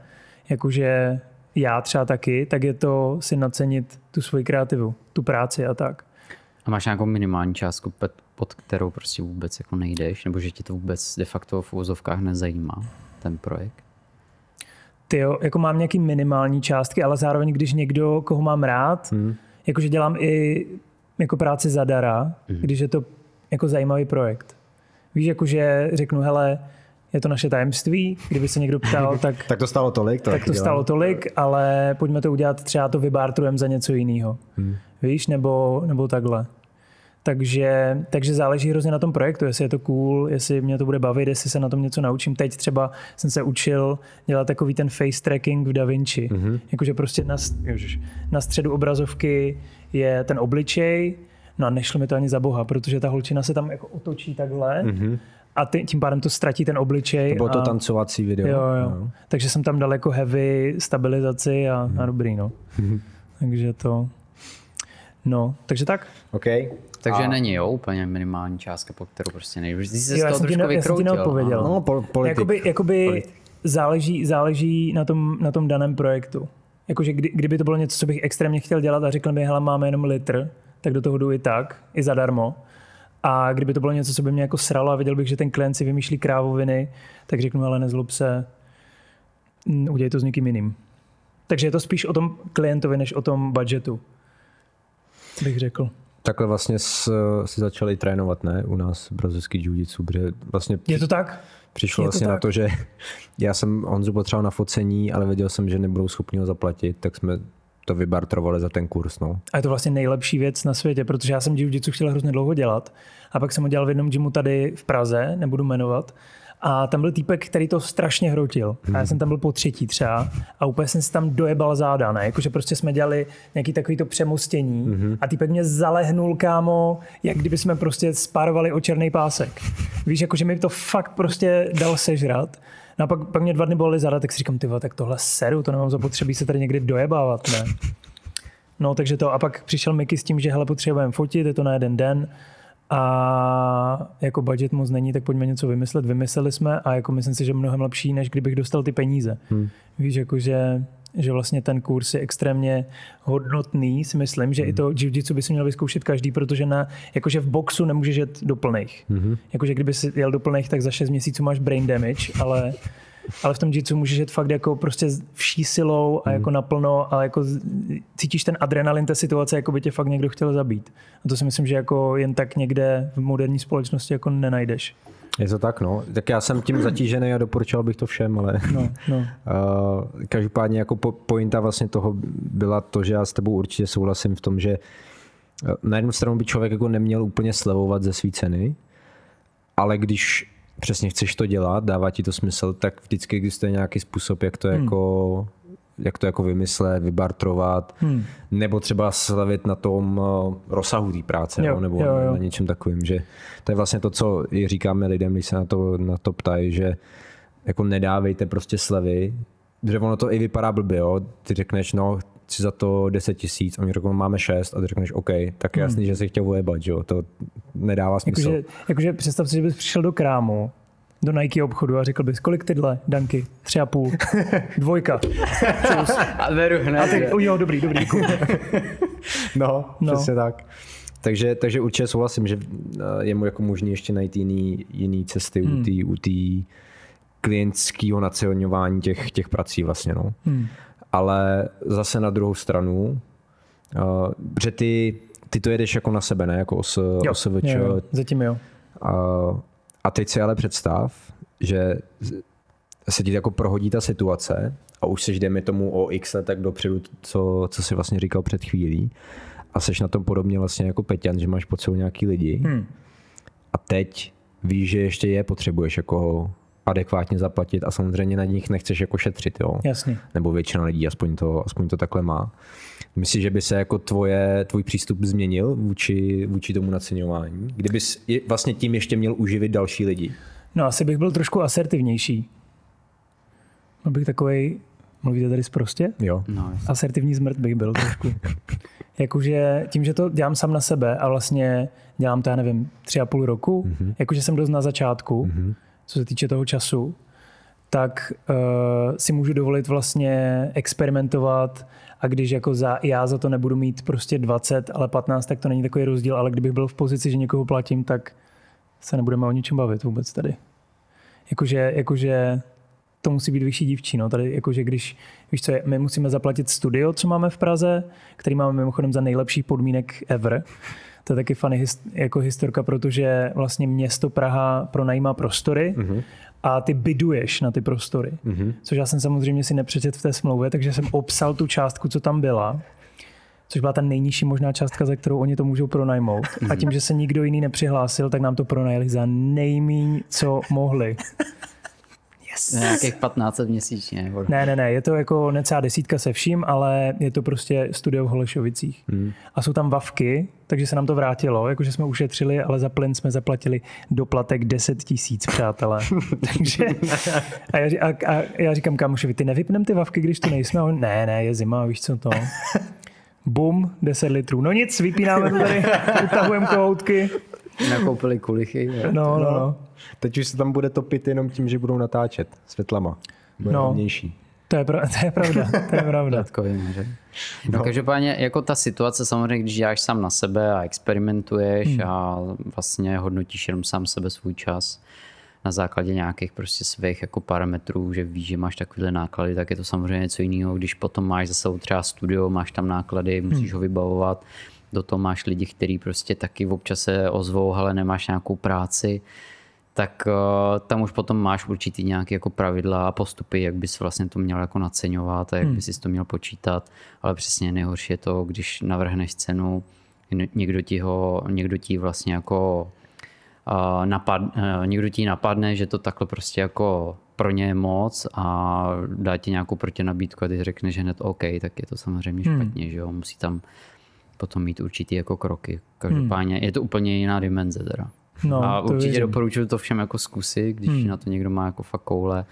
A: jakože já třeba taky, tak je to si nacenit tu svoji kreativu, tu práci a tak.
B: A máš nějakou minimální částku, pod kterou prostě vůbec jako nejdeš, nebo že tě to vůbec de facto v úvozovkách nezajímá, ten projekt?
A: Ty jo, jako mám nějaký minimální částky, ale zároveň, když někdo, koho mám rád, hmm. jakože dělám i jako práci zadara, hmm. když je to jako zajímavý projekt. Víš, jakože řeknu, hele, je to naše tajemství, kdyby se někdo ptal, tak...
C: tak to stalo tolik.
A: To tak to stalo tolik, ale pojďme to udělat, třeba to vybártrujeme za něco jiného. Hmm. Víš, nebo, nebo takhle. Takže, takže záleží hrozně na tom projektu, jestli je to cool, jestli mě to bude bavit, jestli se na tom něco naučím. Teď třeba jsem se učil dělat takový ten face tracking v DaVinci. Mm-hmm. Jakože prostě na, na středu obrazovky je ten obličej, no a nešlo mi to ani za boha, protože ta holčina se tam jako otočí takhle mm-hmm. a ty, tím pádem to ztratí ten obličej.
C: To bylo
A: a,
C: to tancovací video.
A: Jo, jo. No. Takže jsem tam dal jako heavy stabilizaci a, mm-hmm. a dobrý, no. Mm-hmm. Takže to... No, takže tak.
C: OK.
B: Takže není, jo, úplně minimální částka, po kterou prostě nejdeš. Ty jsi
A: Jo,
B: z
A: já
B: toho
A: jsem ti
B: trošku
A: ne- já jsem ti
B: vykroutil.
A: neodpověděl.
C: No, po, politik.
A: Jakoby, jakoby
C: Politik.
A: záleží, záleží na, tom, na tom daném projektu. Jakože kdy, kdyby to bylo něco, co bych extrémně chtěl dělat a řekl mi, hele, máme jenom litr, tak do toho jdu i tak, i zadarmo. A kdyby to bylo něco, co by mě jako sralo a viděl bych, že ten klient si vymýšlí krávoviny, tak řeknu, ale nezlob se, mm, udělej to s někým jiným. Takže je to spíš o tom klientovi, než o tom budgetu, bych řekl.
C: Takhle vlastně si začali trénovat, ne? U nás brazilský jiu-jitsu, protože vlastně
A: Je to tak?
C: přišlo
A: to
C: vlastně na
A: tak.
C: to, že já jsem Honzu potřeboval na focení, ale věděl jsem, že nebudou schopni ho zaplatit, tak jsme to vybartrovali za ten kurz, no.
A: A je to vlastně nejlepší věc na světě, protože já jsem jiu-jitsu chtěl hrozně dlouho dělat a pak jsem ho dělal v jednom gymu tady v Praze, nebudu jmenovat, a tam byl týpek, který to strašně hrotil. A já jsem tam byl po třetí třeba a úplně jsem si tam dojebal záda, ne? Jakože prostě jsme dělali nějaký takový to přemostění a týpek mě zalehnul, kámo, jak kdyby jsme prostě spárovali o černý pásek. Víš, jakože mi to fakt prostě dal sežrat. No a pak, pak mě dva dny bolely záda, tak si říkám, ty tak tohle seru, to nemám zapotřebí se tady někdy dojebávat, ne? No, takže to. A pak přišel Miky s tím, že hele, potřebujeme fotit, je to na jeden den a jako budget moc není, tak pojďme něco vymyslet. Vymysleli jsme a jako myslím si, že mnohem lepší, než kdybych dostal ty peníze. Hmm. Víš, jako že, že vlastně ten kurz je extrémně hodnotný, si myslím, že hmm. i to jiu-jitsu by si měl vyzkoušet každý, protože na, jakože v boxu nemůžeš jet do plných. Hmm. Jakože kdyby si jel do plných, tak za 6 měsíců máš brain damage, ale ale v tom jitsu můžeš jet fakt jako prostě vší silou a jako naplno a jako cítíš ten adrenalin té situace, jako by tě fakt někdo chtěl zabít. A to si myslím, že jako jen tak někde v moderní společnosti jako nenajdeš.
C: Je to tak, no. Tak já jsem tím zatížený a doporučoval bych to všem, ale
A: No, no.
C: uh, každopádně jako po, pointa vlastně toho byla to, že já s tebou určitě souhlasím v tom, že eh, na jednu stranu by člověk jako neměl úplně slevovat ze své ceny, ale když přesně chceš to dělat, dává ti to smysl, tak vždycky existuje nějaký způsob, jak to
A: Hmm.
C: jako jak to jako vymyslet, vybartrovat, hmm. nebo třeba slavit na tom eh, rozsahu té práce,
A: Jo,
C: jo, nebo
A: jo, jo.
C: na něčem takovým, že to je vlastně to, co i říkáme lidem, když se na to, na to ptají, že jako nedávejte prostě slevy, že ono to i vypadá blbě, jo? ty řekneš, no, chci za to 10 tisíc, a oni řeknou, máme 6 a ty řekneš, OK, tak je jasný, že si chtěl vojebat, že jo, to nedává smysl.
A: Jakože, jakože představ si, že bys přišel do krámu, do Nike obchodu a řekl bys, kolik tyhle, Danky? Tři a půl. Dvojka.
B: A beru hned.
A: A ty, jo, dobrý, dobrý.
C: No,
A: No.
C: přesně tak. Takže, takže určitě souhlasím, že eh, je mu jako možný ještě najít jiný, jiný cesty hmm. u té u klientského naceňování těch, těch prací vlastně. No. Hmm. Ale zase na druhou stranu, uh, že ty, ty to jedeš jako na sebe, ne? Jako os, OSVČ.
A: jo, jo, zatím jo.
C: A, a teď si ale představ, že se ti jako prohodí ta situace a už seš, dejme tomu, o x let tak dopředu, co, co jsi vlastně říkal před chvílí a seš na tom podobně vlastně jako Peťan, že máš pod sebou nějaký lidi
A: Hmm.
C: a teď víš, že ještě je potřebuješ jako adekvátně zaplatit a samozřejmě na nich nechceš jako šetřit, jo?
A: Jasně.
C: nebo většina lidí aspoň to, aspoň to takhle má. Myslíš, že by se jako tvoje, tvůj přístup změnil vůči, vůči tomu naceňování? Kdybys je- vlastně tím ještě měl uživit další lidi?
A: No asi bych byl trošku asertivnější. Byl bych takovej, mluvíte tady prostě?
C: Jo.
B: No.
A: Asertivní zmrt bych byl trošku. jakože tím, že to dělám sám na sebe a vlastně dělám to, já nevím, tři a půl roku, mm-hmm. jakože jsem dost na začátku, mm-hmm. Co se týče toho času, tak uh, si můžu dovolit vlastně experimentovat a když jako za, já za to nebudu mít prostě 20, ale 15, tak to není takový rozdíl, ale kdybych byl v pozici, že někoho platím, tak se nebudeme o ničem bavit vůbec tady. Jakože, jakože to musí být vyšší dívčí. No. Tady, jakože když, víš co, je, my musíme zaplatit studio, co máme v Praze, který máme mimochodem za nejlepší podmínek ever. To je taky funny hist, jako historka, protože vlastně město Praha pronajímá prostory mm-hmm. a ty byduješ na ty prostory. Mm-hmm. Což já jsem samozřejmě si nepřečet v té smlouvě, takže jsem obsal tu částku, co tam byla což byla ta nejnižší možná částka, za kterou oni to můžou pronajmout. A tím, že se nikdo jiný nepřihlásil, tak nám to pronajeli za nejmíň, co mohli.
B: Nějakých 15 měsíčně. Nebo...
A: Ne, ne, ne, je to jako necelá desítka se vším, ale je to prostě studio v Holešovicích. Hmm. A jsou tam vavky, takže se nám to vrátilo, jakože jsme ušetřili, ale za plyn jsme zaplatili doplatek 10 tisíc, přátelé. takže, a já, a, a já říkám kamošovi, ty nevypnem ty vavky, když tu nejsme? A on, ne, ne, je zima, víš co to. Bum, 10 litrů. No nic, vypínáme to tady, utahujeme kohoutky.
B: Nakoupili kulichy.
A: No, no, no.
C: Teď už se tam bude topit jenom tím, že budou natáčet světlama. Bude
A: No.
C: no.
A: To je, pra- to je pravda, to je pravda.
B: Datkovým, že? No, každopádně jako ta situace samozřejmě, když děláš sám na sebe a experimentuješ hmm. a vlastně hodnotíš jenom sám sebe svůj čas na základě nějakých prostě svých jako parametrů, že víš, že máš takovéhle náklady, tak je to samozřejmě něco jiného. Když potom máš za sebou třeba studio, máš tam náklady, musíš ho vybavovat, do toho máš lidi, kteří prostě taky občas se ozvou, ale nemáš nějakou práci, tak uh, tam už potom máš určitý nějaké jako pravidla a postupy, jak bys vlastně to měl jako naceňovat a jak hmm. bys si to měl počítat, ale přesně nejhorší je to, když navrhneš cenu, ně- někdo ti ho, někdo ti vlastně jako uh, napad, uh, někdo ti napadne, že to takhle prostě jako pro ně je moc a dá ti nějakou protinabídku a ty řekneš hned OK, tak je to samozřejmě špatně, že jo, musí tam potom mít určitý jako kroky. Každopádně je to úplně jiná dimenze teda.
A: No,
B: a určitě
A: věřím.
B: doporučuji to všem jako zkusit, když hmm. na to někdo má jako fakt koule,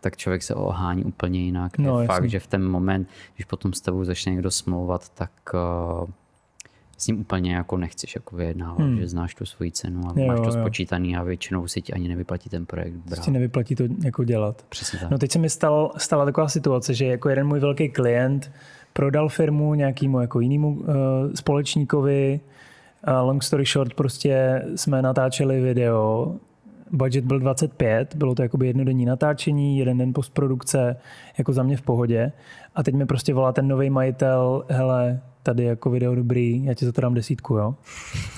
B: tak člověk se ohání úplně jinak.
A: No,
B: je fakt, že v ten moment, když potom s tebou začne někdo smlouvat, tak uh, s ním úplně jako nechceš jako vyjednávat, hmm. že znáš tu svoji cenu a
A: Jo,
B: máš to
A: jo.
B: spočítaný a většinou si ti ani nevyplatí ten projekt brát.
A: Prostě nevyplatí to jako dělat.
B: Přesně tak.
A: No teď se mi stal, stala taková situace, že jako jeden můj velký klient prodal firmu nějakému jako jinému uh, společníkovi. A long story short, prostě jsme natáčeli video, budget byl 25, bylo to jakoby jednodenní natáčení, jeden den postprodukce, jako za mě v pohodě. A teď mi prostě volá ten nový majitel, hele, tady jako video dobrý, já ti za to dám desítku, jo.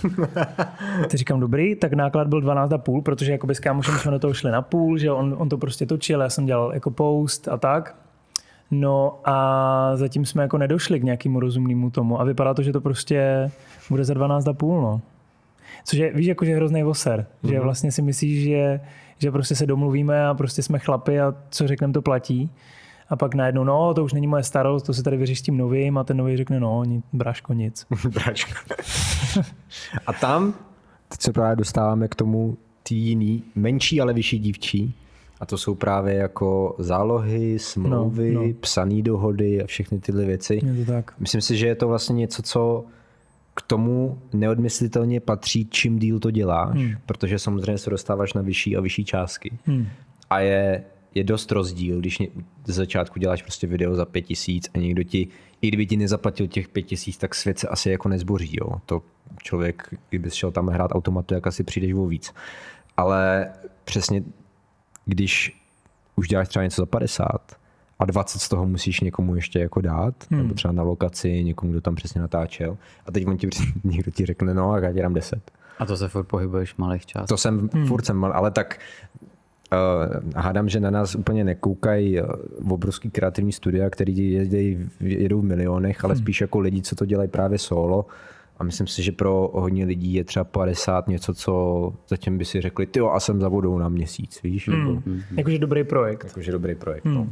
A: Teď říkám dobrý, tak náklad byl 12,5, protože jakoby s kámošem jsme do toho šli na půl, že on, on to prostě točil, já jsem dělal jako post a tak. No a zatím jsme jako nedošli k nějakému rozumnému tomu a vypadá to, že to prostě bude za 12,5, no. Což je, víš, jako, že je hrozný voser, mm-hmm. že vlastně si myslíš, že, že prostě se domluvíme a prostě jsme chlapi a co řekneme, to platí. A pak najednou, no, to už není moje starost, to se tady vyřeš s tím novým a ten nový řekne, no, ni, bráško, nic.
C: Bráčko. A tam teď se právě dostáváme k tomu tý jiný, menší, ale vyšší dívčí. A to jsou právě jako zálohy, smlouvy,
A: No,
C: no, psané dohody a všechny tyhle věci.
A: Je to tak.
C: Myslím si, že je to vlastně něco, co k tomu neodmyslitelně patří, čím díl to děláš, hmm. protože samozřejmě se dostáváš na vyšší a vyšší částky.
A: Hmm.
C: A je, je dost rozdíl, když ze začátku děláš prostě video za pět tisíc a někdo ti, i kdyby ti nezaplatil těch pět tisíc, tak svět se asi jako nezboří. Jo. To člověk, kdyby šel tam hrát automatu, jak asi přijdeš o víc. Ale přesně, když už děláš třeba něco za 50 a 20 z toho musíš někomu ještě jako dát, hmm. nebo třeba na lokaci, někomu, kdo tam přesně natáčel. A teď on ti, někdo ti řekne, no a já ti dám 10.
B: A to se furt pohybuješ v malých částech.
C: To jsem, hmm. furt jsem mal, ale tak uh, hádám, že na nás úplně nekoukají uh, obrovský kreativní studia, který jezdí, jedou v milionech, ale hmm. spíš jako lidi, co to dělají právě solo. A myslím si, že pro hodně lidí je třeba 50 něco, co zatím by si řekli, ty a jsem za vodou na měsíc, víš? Hmm. Nebo,
A: Jakože dobrý projekt.
C: jakože dobrý projekt. Hmm. No.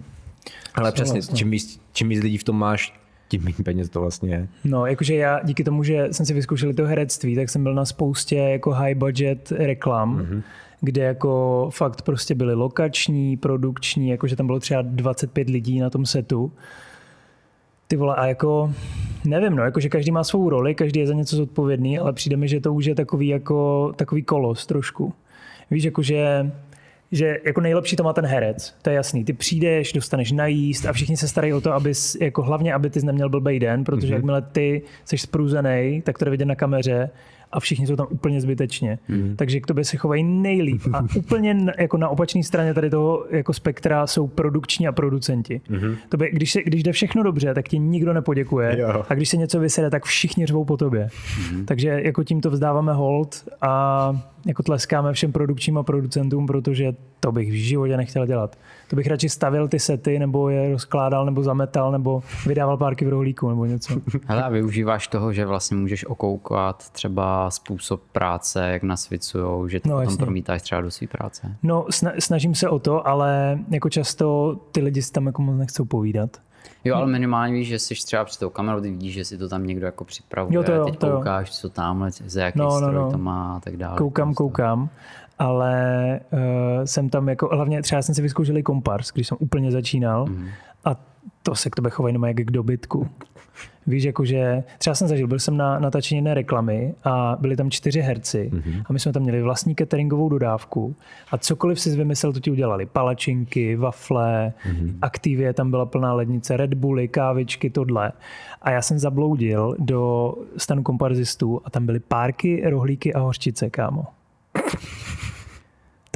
C: Ale přesně, čím víc, čím víc lidí v tom máš, tím méně peněz to vlastně je.
A: No, jakože já díky tomu, že jsem si vyzkoušel to herectví, tak jsem byl na spoustě jako high budget reklam, mm-hmm. kde jako fakt prostě byly lokační, produkční, jakože tam bylo třeba 25 lidí na tom setu. Ty vole, a jako, nevím, no, jakože každý má svou roli, každý je za něco zodpovědný, ale přijde mi, že to už je takový jako, takový kolos trošku. Víš, jakože že jako nejlepší to má ten herec, to je jasný. Ty přijdeš, dostaneš najíst a všichni se starají o to, abys, jako hlavně, aby ty neměl blbej den, protože mm-hmm. jakmile ty jsi spruzený, tak to jde vidět na kameře a všichni jsou tam úplně zbytečně. Mm-hmm. Takže k tobě se chovají nejlíp. A úplně na, jako na opačné straně tady toho jako spektra jsou produkční a producenti. Mm-hmm. Tobě, když, se, když jde všechno dobře, tak ti nikdo nepoděkuje.
C: Jo.
A: A když se něco vysede, tak všichni řvou po tobě. Mm-hmm. Takže jako tímto vzdáváme hold a jako tleskáme všem produkčním a producentům, protože to bych v životě nechtěl dělat. To bych radši stavil ty sety, nebo je rozkládal, nebo zametal, nebo vydával párky v rohlíku, nebo něco.
B: Hele, a využíváš toho, že vlastně můžeš okoukat třeba způsob práce, jak nasvicujou, že to
A: No,
B: no, potom
A: jasně.
B: promítáš třeba do své práce.
A: No, sna- snažím se o to, ale jako často ty lidi si tam jako moc nechcou povídat.
B: Jo, ale minimálně víš, že jsi třeba před tou kamerou, ty vidíš, že si to tam někdo jako připravuje,
A: Jo, to jo,
B: teď
A: to jo.
B: koukáš, co tamhle, za jaký
A: No,
B: no,
A: no,
B: stroj
A: no.
B: to má a tak dále.
A: Koukám,
B: Prostě.
A: koukám, ale uh, jsem tam jako, hlavně třeba jsem si vyzkoušel kompars, když jsem úplně začínal
B: Mhm.
A: a to se k tobě chovají jenom jak k dobytku. Víš, jakože třeba jsem zažil, byl jsem na natáčení jedné reklamy a byli tam čtyři herci mm-hmm. a my jsme tam měli vlastní cateringovou dodávku a cokoliv si vymyslel, to ti udělali. Palačinky, wafle, mm-hmm. aktivě, tam byla plná lednice, Red Bully, kávičky, tohle. A já jsem zabloudil do stanu komparzistů a tam byly párky, rohlíky a hořčice, kámo.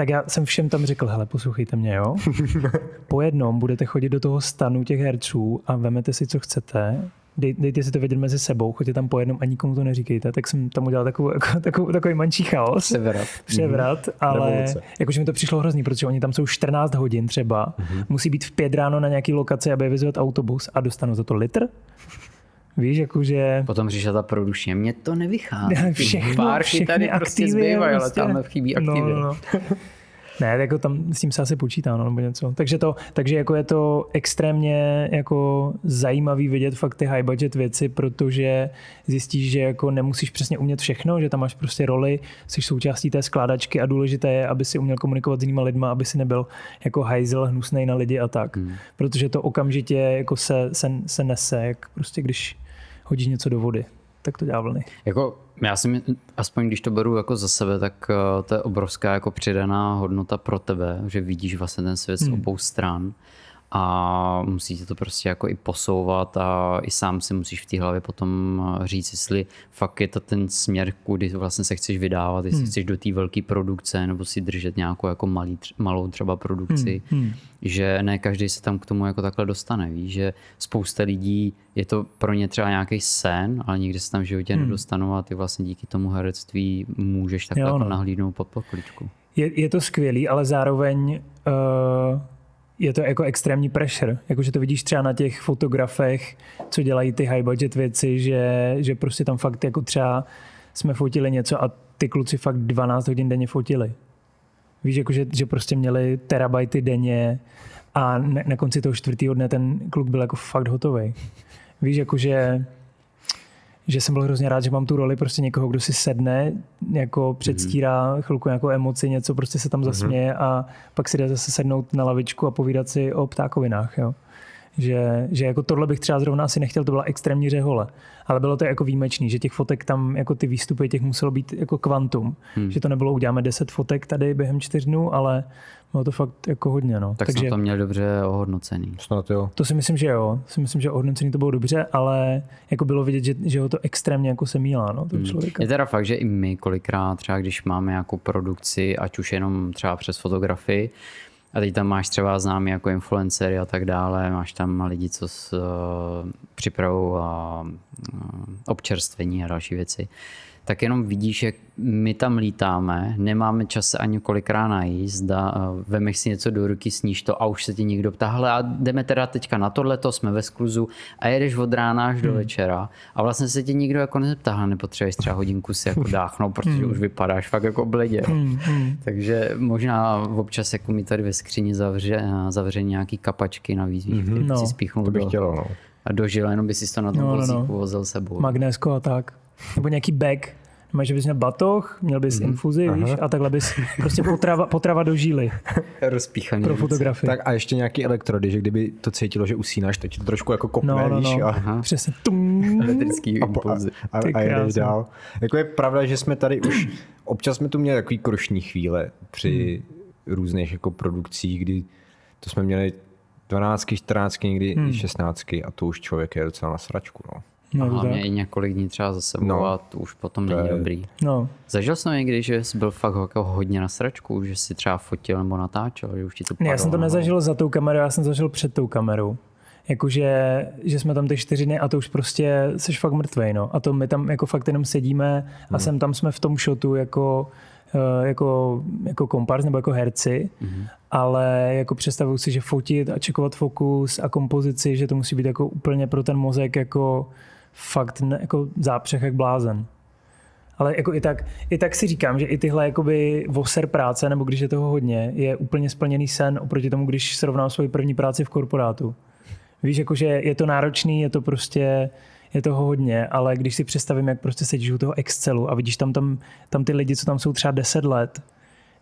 A: Tak já jsem všem tam řekl, hele, poslouchejte mě, jo. Po jednom budete chodit do toho stanu těch herců a vemete si, co chcete dej, dejte si to vědět mezi sebou, choďte tam po jednom a nikomu to neříkejte. Tak jsem tam udělal takovou, jako, takovou, takový mančí chaos.
C: Převrat.
A: Převrat, mm-hmm. ale jakože mi to přišlo hrozný, protože oni tam jsou 14 hodin třeba, mm-hmm. musí být v pět ráno na nějaký lokaci, aby vyzvat autobus a dostanou za to litr. Víš, jakože...
B: Potom přišla ta produčně, mně to nevychází.
A: Všechno,
B: Párky
A: všechny
B: tady prostě zbývají, prostě... ale tam chybí aktivně. No, no, no.
A: Ne, jako tam s tím se asi počítá, no, nebo něco. Takže, to, takže jako je to extrémně jako zajímavý vidět fakt ty high budget věci, protože zjistíš, že jako nemusíš přesně umět všechno, že tam máš prostě roli, jsi součástí té skládačky a důležité je, aby si uměl komunikovat s jinými lidma, aby si nebyl jako hajzel hnusnej na lidi a tak. Hmm. Protože to okamžitě jako se, se, se nese, jak prostě když hodíš něco do vody tak to dělá vlny.
B: Jako, já si aspoň když to beru jako za sebe, tak uh, to je obrovská jako přidaná hodnota pro tebe, že vidíš vlastně ten svět hmm. z obou stran a musíte to prostě jako i posouvat a i sám si musíš v té hlavě potom říct, jestli fakt je to ten směr, kudy vlastně se chceš vydávat, jestli hmm. chceš do té velké produkce nebo si držet nějakou jako malý, malou třeba produkci, hmm. Hmm. že ne každý se tam k tomu jako takhle dostane, víš, že spousta lidí, je to pro ně třeba nějaký sen, ale nikdy se tam v životě hmm. nedostanou a ty vlastně díky tomu herectví můžeš takhle jo, no. jako nahlídnout pod pokličku.
A: Je, je to skvělý, ale zároveň uh je to jako extrémní pressure. Jakože to vidíš třeba na těch fotografech, co dělají ty high budget věci, že, že prostě tam fakt jako třeba jsme fotili něco a ty kluci fakt 12 hodin denně fotili. Víš, jako že, že prostě měli terabajty denně a na, na konci toho čtvrtého dne ten kluk byl jako fakt hotový. Víš, jakože že jsem byl hrozně rád, že mám tu roli prostě někoho, kdo si sedne, jako předstírá mm-hmm. chvilku nějakou emoci, něco prostě se tam mhm. zasměje mm-hmm. a pak si jde zase sednout na lavičku a povídat si o ptákovinách. Jo. Že, že jako tohle bych třeba zrovna asi nechtěl, to byla extrémní řehole. Ale bylo to jako výjimečný, že těch fotek tam, jako ty výstupy těch muselo být jako kvantum. Hmm. Že to nebylo, uděláme 10 fotek tady během čtyř dnů, ale bylo to fakt jako hodně. No.
B: Tak Takže, to měl dobře ohodnocený.
C: Snad jo.
A: To si myslím, že jo. Si myslím, že ohodnocený to bylo dobře, ale jako bylo vidět, že, že ho to extrémně jako se mílá, no,
B: hmm. Je teda fakt, že i my kolikrát třeba, když máme nějakou produkci, ať už jenom třeba přes fotografii, a teď tam máš třeba známý jako influencery a tak dále, máš tam lidi, co s, uh, připravují uh, občerstvení a další věci tak jenom vidíš, jak my tam lítáme, nemáme čas se ani kolikrát najíst, a vemeš si něco do ruky, sníš to a už se ti někdo ptá, hele a jdeme teda teďka na tohleto, jsme ve skluzu a jedeš od rána až do hmm. večera a vlastně se ti nikdo jako nezeptá, nepotřebuješ třeba hodinku si jako dáchnout, protože hmm. už vypadáš fakt jako bledě. Hmm. Hmm. Takže možná občas jako mi tady ve skříni zavře, zavře nějaký kapačky navíc, víš, hmm. no, si spíchnout
C: to bych do, chtělo, no.
B: a dožil, jenom by si to na tom no, no, no. vozil sebou.
A: Magnésko a tak. Nebo nějaký bag, Máš, že bys měl batoh, měl bys mm-hmm. infuzi, Aha. víš, a takhle bys prostě potrava, potrava do žíly.
B: Rozpíchaný.
A: Pro fotografii.
C: Tak a ještě nějaký elektrody, že kdyby to cítilo, že usínáš, ti to trošku jako kopne, no, no, víš. No.
A: A... Přesně.
B: Elektrický impulzy.
C: A, a, a, a jedeš dál. Jako je pravda, že jsme tady už, občas jsme tu měli takový krušní chvíle při hmm. různých jako produkcích, kdy to jsme měli 12, 14, někdy hmm. 16 a to už člověk je docela na sračku. No.
B: No, a hlavně i několik dní třeba za sebou no, a to už potom to není je... dobrý. No. Zažil jsem někdy, že jsi byl fakt jako hodně na sračku, že si třeba fotil nebo natáčel, že už ti to
A: padlo, Já jsem to nezažil za tou kamerou, já jsem zažil před tou kamerou. Jakože, že jsme tam ty čtyři dny a to už prostě jsi fakt mrtvej, no. A to my tam jako fakt jenom sedíme a hmm. sem tam jsme v tom shotu jako eh, jako, jako kompars nebo jako herci, mm-hmm. ale jako představuju si, že fotit a čekovat fokus a kompozici, že to musí být jako úplně pro ten mozek jako fakt ne, jako zápřeh jak blázen. Ale jako i tak, i tak si říkám, že i tyhle jakoby voser práce, nebo když je toho hodně, je úplně splněný sen oproti tomu, když srovnám svoji první práci v korporátu. Víš, jakože je to náročný, je to prostě, je toho hodně, ale když si představím, jak prostě sedíš u toho Excelu a vidíš tam, tam, tam ty lidi, co tam jsou třeba 10 let,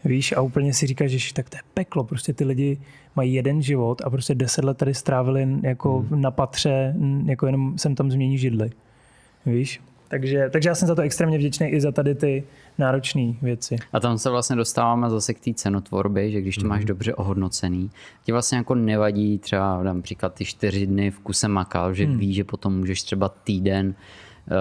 A: Víš, a úplně si říkáš, že tak to je peklo, prostě ty lidi mají jeden život a prostě deset let tady strávili jako hmm. na patře, jako jenom sem tam změní židly. Víš? Takže, takže já jsem za to extrémně vděčný i za tady ty náročné věci.
B: A tam se vlastně dostáváme zase k té cenotvorbě, že když to máš mhm. dobře ohodnocený, ti vlastně jako nevadí třeba, dám příklad, ty čtyři dny v kuse makal, že hmm. víš, že potom můžeš třeba týden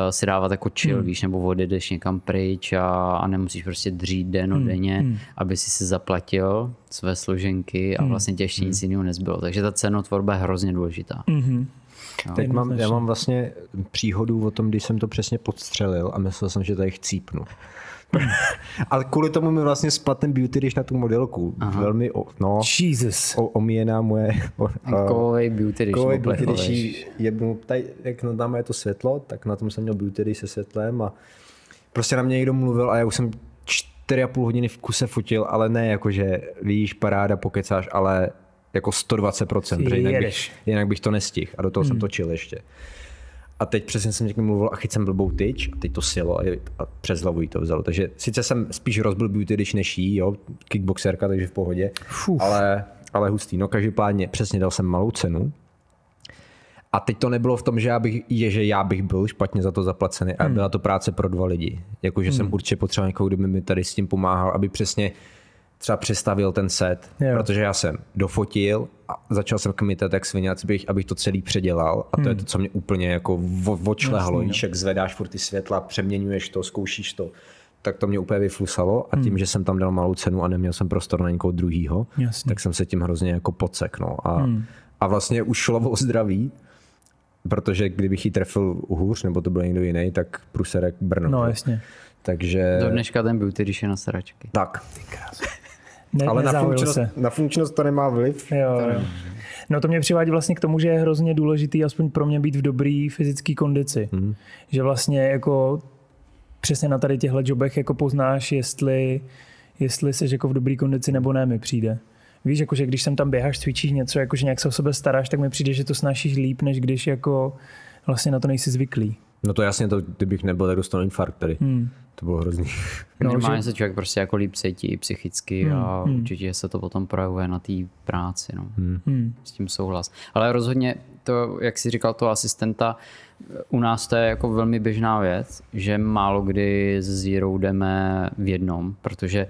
B: si dávat jako chill, hmm. víš, nebo odjedeš někam pryč a, a nemusíš prostě dřít den hmm. denně, hmm. aby si si zaplatil své složenky a hmm. vlastně tě ještě hmm. nic jiného nezbylo. Takže ta cenotvorba je hrozně důležitá. Hmm.
C: No. Teď mám, já mám vlastně příhodu o tom, když jsem to přesně podstřelil a myslel jsem, že tady chcípnu. Ale kvůli tomu mi vlastně spadl ten beauty když na tu modelku. Aha. Velmi, no,
A: Jesus.
C: O, omíjená moje...
B: Kovový beauty dish.
C: Kovový beauty dish. Jednu, tady, jak na tam je to světlo, tak na tom jsem měl beauty dish se světlem a prostě na mě někdo mluvil a já už jsem čtyři a půl hodiny v kuse fotil, ale ne jakože víš, paráda, pokecáš, ale jako 120%, protože jinak bych, jinak bych to nestihl a do toho hmm. jsem točil ještě. A teď přesně jsem někým mluvil a chyť jsem blbou tyč a teď to silo a, a přes hlavu jí to vzalo. Takže sice jsem spíš rozbil beauty, když než jí, jo, kickboxerka, takže v pohodě, ale, ale hustý. No každopádně přesně dal jsem malou cenu, a teď to nebylo v tom, že já bych, je, že já bych byl špatně za to zaplacený, ale hmm. byla to práce pro dva lidi. Jakože hmm. jsem určitě potřeboval někoho, kdo by mi tady s tím pomáhal, aby přesně třeba přestavil ten set, jo. protože já jsem dofotil a začal jsem kmitat jak svině, abych, abych to celý předělal a to hmm. je to, co mě úplně jako očlehlo, víš, no. jak zvedáš furt ty světla, přeměňuješ to, zkoušíš to, tak to mě úplně vyflusalo a tím, hmm. že jsem tam dal malou cenu a neměl jsem prostor na někoho druhýho, tak jsem se tím hrozně jako podseknul a, hmm. a vlastně už šlo o zdraví, protože kdybych ji trefil hůř, nebo to byl někdo jiný, tak pruserek Brno.
A: No, jasně.
C: Takže...
B: Do dneška ten beauty, když je na sračky.
C: Tak. Ty ne, ale na funkčnost, se. na funkčnost to nemá vliv.
A: Jo. To no to mě přivádí vlastně k tomu, že je hrozně důležitý, aspoň pro mě, být v dobrý fyzické kondici. Hmm. Že vlastně jako přesně na tady těchto jobech jako poznáš, jestli, jestli jsi jako v dobré kondici nebo ne, mi přijde. Víš, jako, že když jsem tam běháš, cvičíš něco, jako, že nějak se o sebe staráš, tak mi přijde, že to snášíš líp, než když jako vlastně na to nejsi zvyklý.
C: No to jasně, to, kdybych nebyl, tak dostal infarkt tady. Hmm. To bylo hrozný.
B: No, Minimálně že... se člověk prostě jako líp cítí psychicky hmm. a hmm. určitě se to potom projevuje na té práci. No. Hmm. hmm. S tím souhlas. Ale rozhodně to, jak jsi říkal, to asistenta, u nás to je jako velmi běžná věc, že málo kdy s Zero jdeme v jednom, protože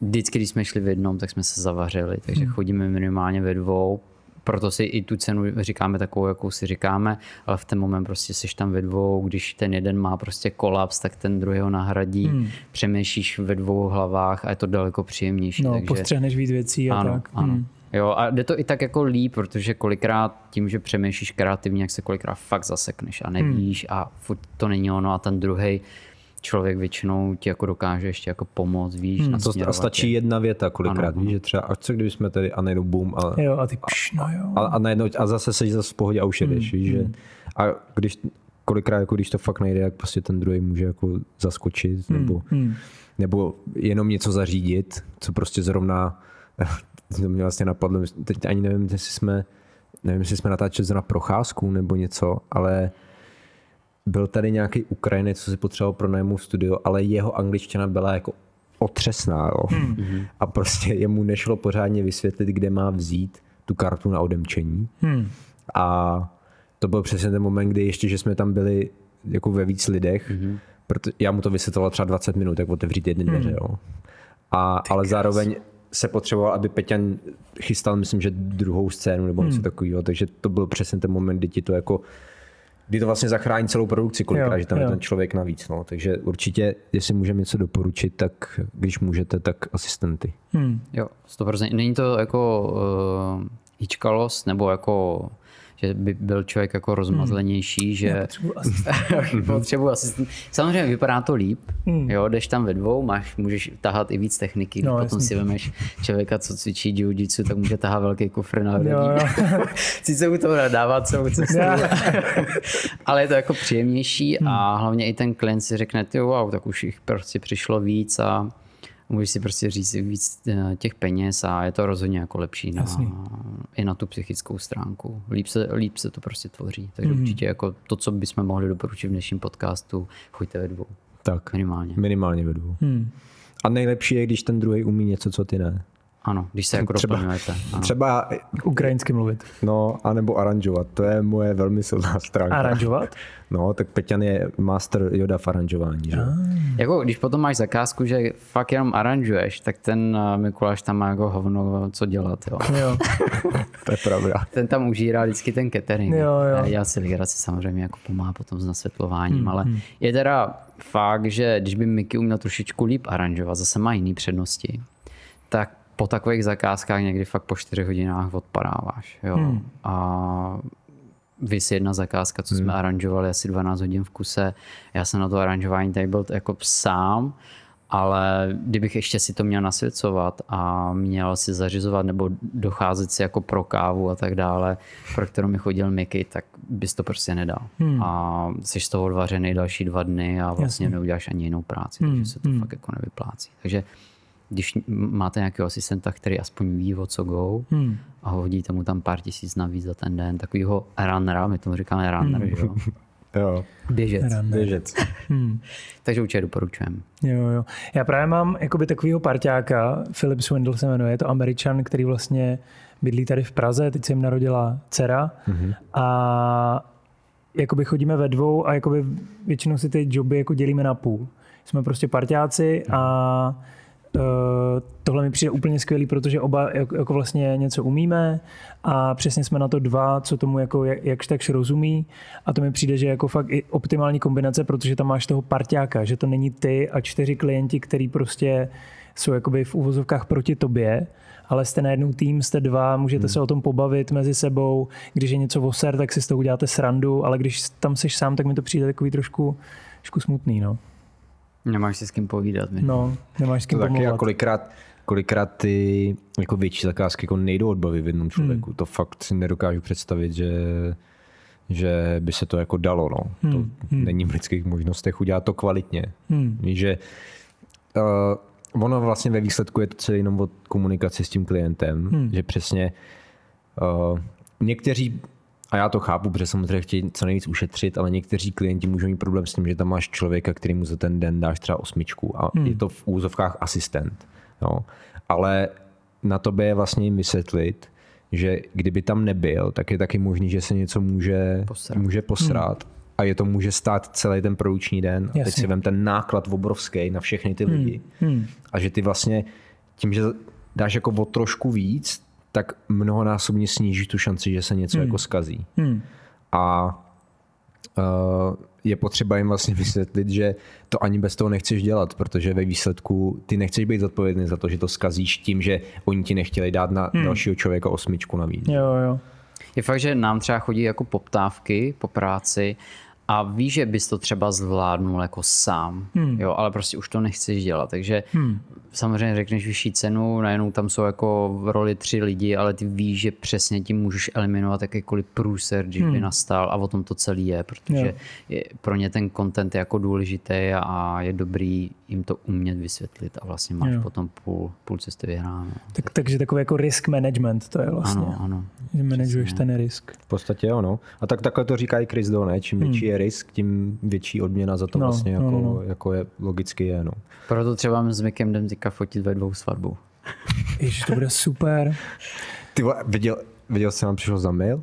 B: vždycky, když jsme šli v jednom, tak jsme se zavařili, takže hmm. chodíme minimálně ve dvou, proto si i tu cenu říkáme takovou, jakou si říkáme, ale v ten moment prostě jsi tam ve dvou, když ten jeden má prostě kolaps, tak ten druhý ho nahradí, hmm. přemýšlíš ve dvou hlavách a je to daleko příjemnější.
A: No, takže... postřehneš víc věcí a
B: ano,
A: tak.
B: Ano. Hmm. Jo, a jde to i tak jako líp, protože kolikrát tím, že přemýšlíš kreativně, jak se kolikrát fakt zasekneš a nevíš hmm. a furt to není ono a ten druhý člověk většinou ti jako dokáže ještě jako pomoct, víš, hmm.
C: A stačí jedna věta kolikrát, ano, víš, že třeba, a co kdyby jsme tady a najednou boom a,
A: jo, a ty pš, no jo.
C: A, a, najednou, a zase seš zase v pohodě a už jedeš, hmm. víš, že, hmm. a když kolikrát, jako když to fakt nejde, jak prostě ten druhý může jako zaskočit, hmm. nebo, hmm. nebo jenom něco zařídit, co prostě zrovna, to mě vlastně napadlo, teď ani nevím, jestli jsme, nevím, jestli jsme natáčeli na procházku nebo něco, ale byl tady nějaký Ukrajinec, co si potřeboval pro najmu studio, ale jeho angličtina byla jako otřesná. Jo. Hmm. A prostě jemu nešlo pořádně vysvětlit, kde má vzít tu kartu na odemčení. Hmm. A to byl přesně ten moment, kdy ještě, že jsme tam byli jako ve víc lidech, hmm. proto já mu to vysvětloval třeba 20 minut, jak otevřít jedny hmm. dveře. Jo. A, ale zároveň se potřeboval, aby Peťan chystal, myslím, že druhou scénu nebo něco hmm. takového, takže to byl přesně ten moment, kdy ti to jako kdy to vlastně zachrání celou produkci, kolikrát, jo, že tam jo. je ten člověk navíc. No. Takže určitě, jestli můžeme něco doporučit, tak když můžete, tak asistenty.
B: Hmm. Jo, 100%. Není to jako uh, hýčkalost nebo jako že by byl člověk jako rozmazlenější, hmm. že potřebuji asistent. Samozřejmě vypadá to líp, hmm. jo, jdeš tam ve dvou, máš, můžeš tahat i víc techniky, no, potom si vemeš člověka, co cvičí jiu tak může tahat velký kufr na Sice mu to dává celou cestu, ale je to jako příjemnější hmm. a hlavně i ten klient si řekne, ty wow, tak už jich prostě přišlo víc a můžeš si prostě říct víc eh, těch peněz a je to rozhodně jako lepší na, i na tu psychickou stránku. Líp se, líp se to prostě tvoří. Takže mm-hmm. určitě jako to, co bychom mohli doporučit v dnešním podcastu, choďte ve dvou.
C: Tak, minimálně. Minimálně ve dvou. Hmm. A nejlepší je, když ten druhý umí něco, co ty ne.
B: Ano, když se jako
C: Třeba-
B: doplňujete. Ano.
C: Třeba,
A: Ukrajinsky mluvit.
C: no, anebo aranžovat. To je moje velmi silná stránka.
A: Aranžovat?
C: No, tak Peťan je master Yoda v aranžování, že?
B: Jako, když potom máš zakázku, že fakt jenom aranžuješ, tak ten eh, Mikuláš tam má jako hovno co dělat. Jo.
A: Jo.
C: To je pravda.
B: Ten tam užírá vždycky ten catering.
A: Jo, jo.
B: Já si legraci samozřejmě jako pomáhá potom s nasvětlováním, hmm, ale je teda fakt, že když by Mickey uměl trošičku líp aranžovat, zase má jiný přednosti, tak po takových zakázkách někdy fakt po 4 hodinách odpadáváš. Jo. Hmm. A vys jedna zakázka, co jsme aranžovali asi 12 hodin v kuse. Já jsem na to aranžování tady byl jako sám, ale kdybych ještě si to měl nasvěcovat a měl si zařizovat nebo docházet si jako pro kávu a tak dále, pro kterou mi chodil Mickey, tak bys to prostě nedal. Hmm. A jsi z toho odvařený další dva dny a vlastně
A: Jasně.
B: neuděláš ani jinou práci, takže se to fakt jako nevyplácí. Takže když máte nějakého asistenta, který aspoň ví, o co go,
A: Hmm.
B: a hodíte mu tam pár tisíc navíc za ten den, takovýho runnera, my tomu říkáme runner,
A: Hmm.
B: že jo?
C: Jo,
B: Běžec.
C: běžec.
A: Hmm.
B: Takže určitě doporučujeme.
A: Jo, jo. Já právě mám jakoby takového parťáka, Philip Swindle se jmenuje, je to američan, který vlastně bydlí tady v Praze, teď se jim narodila dcera mm-hmm. a jakoby chodíme ve dvou a jakoby většinou si ty joby jako dělíme na půl. Jsme prostě parťáci a uh, tohle mi přijde úplně skvělý, protože oba jako, vlastně něco umíme a přesně jsme na to dva, co tomu jako jak, jakž takž rozumí a to mi přijde, že jako fakt i optimální kombinace, protože tam máš toho parťáka, že to není ty a čtyři klienti, který prostě jsou jakoby v úvozovkách proti tobě, ale jste najednou tým, jste dva, můžete hmm. se o tom pobavit mezi sebou, když je něco voser, tak si z toho uděláte srandu, ale když tam seš sám, tak mi to přijde takový trošku, trošku smutný, no.
B: Nemáš si s kým povídat. My.
A: No, nemáš s kým
C: To taky a
A: pomluvat.
C: kolikrát, kolikrát ty jako větší zakázky jako nejdou odbavit v jednom člověku. Hmm. To fakt si nedokážu představit, že, že by se to jako dalo. No. Hmm. To není v lidských možnostech udělat to kvalitně.
A: Hmm.
C: Víš, že uh, ono vlastně ve výsledku je to celé jenom o komunikaci s tím klientem, hmm. že přesně uh, někteří a já to chápu, protože samozřejmě chtějí co nejvíc ušetřit, ale někteří klienti můžou mít problém s tím, že tam máš člověka, kterýmu za ten den dáš třeba osmičku a hmm. je to v úzovkách asistent. Jo. Ale na tobě je vlastně jim vysvětlit, že kdyby tam nebyl, tak je taky možný, že se něco může
B: Posrat.
C: může posrat. Hmm. A je to může stát celý ten produkční den. A teď si vem ten náklad obrovský na všechny ty lidi.
A: Hmm.
C: A že ty vlastně tím, že dáš jako o trošku víc, tak mnohonásobně snížíš tu šanci, že se něco jako skazí.
A: Hmm.
C: A uh, je potřeba jim vlastně vysvětlit, že to ani bez toho nechceš dělat, protože ve výsledku ty nechceš být zodpovědný za to, že to skazíš tím, že oni ti nechtěli dát na hmm. dalšího člověka osmičku navíc.
A: Jo, jo.
B: Je fakt, že nám třeba chodí jako poptávky po práci a víš, že bys to třeba zvládnul jako sám, hmm. jo, ale prostě už to nechceš dělat, takže hmm. samozřejmě řekneš vyšší cenu, najednou tam jsou jako v roli tři lidi, ale ty víš, že přesně tím můžeš eliminovat jakýkoliv průser, když hmm. by nastal a o tom to celý je, protože
A: Jo.
B: je, pro ně ten content je jako důležitý a je dobrý jim to umět vysvětlit a vlastně máš
A: Jo.
B: potom půl, půl cesty vyhráno.
A: Tak, takže takový jako risk management to je vlastně.
B: Ano, ano.
A: Že manažuješ ten risk.
C: V podstatě jo, no. A tak takhle to říká i Chris Do, ne? Čím větší je risk, tím větší odměna za to
A: No,
C: vlastně jako,
A: no, no.
C: jako je, logicky je, no.
B: Proto třeba s Mikem jdem teďka fotit ve dvou svatbu.
A: Ježiš, to bude super.
C: Ty vole, viděl, viděl jsi, nám přišel za mail?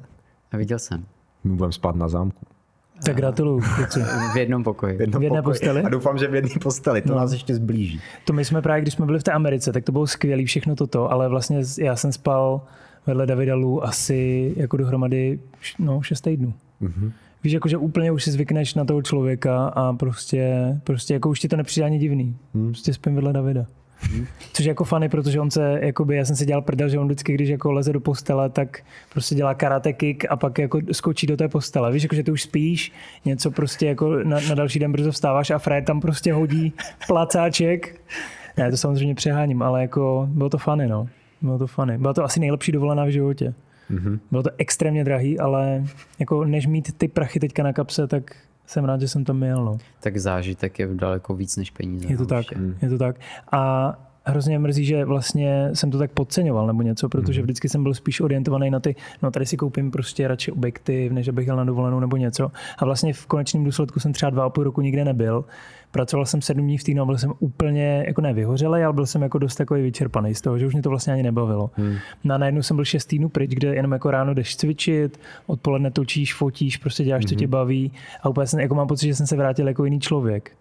B: A viděl jsem.
C: My budeme spát na zámku.
A: Tak gratuluju.
B: V jednom pokoji.
C: jednom
A: V jedné
C: pokoji.
A: posteli?
C: A doufám, že v jedné posteli. To no. nás ještě zblíží.
A: To my jsme právě, když jsme byli v té Americe, tak to bylo skvělý všechno toto, ale vlastně já jsem spal vedle Davida Lu asi jako dohromady no, šest týdnů. Mm-hmm. Víš, jako, že úplně už si zvykneš na toho člověka a prostě, prostě jako už ti to nepřijde ani divný. Hmm. Prostě spím vedle Davida. Hmm. Což je jako funny, protože on se, jakoby, já jsem si dělal prdel, že on vždycky, když jako leze do postele, tak prostě dělá karate kick a pak jako skočí do té postele. Víš, jako, že ty už spíš, něco prostě jako na, na další den brzo vstáváš a Fred tam prostě hodí placáček. Ne, to samozřejmě přeháním, ale jako bylo to funny, no. Bylo to funny. Byla to asi nejlepší dovolená v životě. Mm-hmm. Bylo to extrémně drahý, ale jako než mít ty prachy teďka na kapse, tak jsem rád, že jsem tam měl. No.
B: Tak zážitek je daleko víc než peníze.
A: Je to
B: no,
A: tak,
B: určitě.
A: je to tak. A hrozně mrzí, že vlastně jsem to tak podceňoval nebo něco, protože
C: Mhm.
A: vždycky jsem byl spíš orientovaný na ty, no tady si koupím prostě radši objektiv, než abych jel na dovolenou nebo něco. A vlastně v konečném důsledku jsem třeba dva a půl roku nikde nebyl. Pracoval jsem sedm dní v týdnu a byl jsem úplně, jako ne vyhořelej, ale byl jsem jako dost takový vyčerpaný z toho, že už mě to vlastně ani nebavilo. Hmm. No a najednou jsem byl šest týdnů pryč, kde jenom jako ráno jdeš cvičit, odpoledne točíš, fotíš, prostě děláš, co tě baví a úplně jsem, jako mám pocit, že jsem se vrátil jako jiný člověk.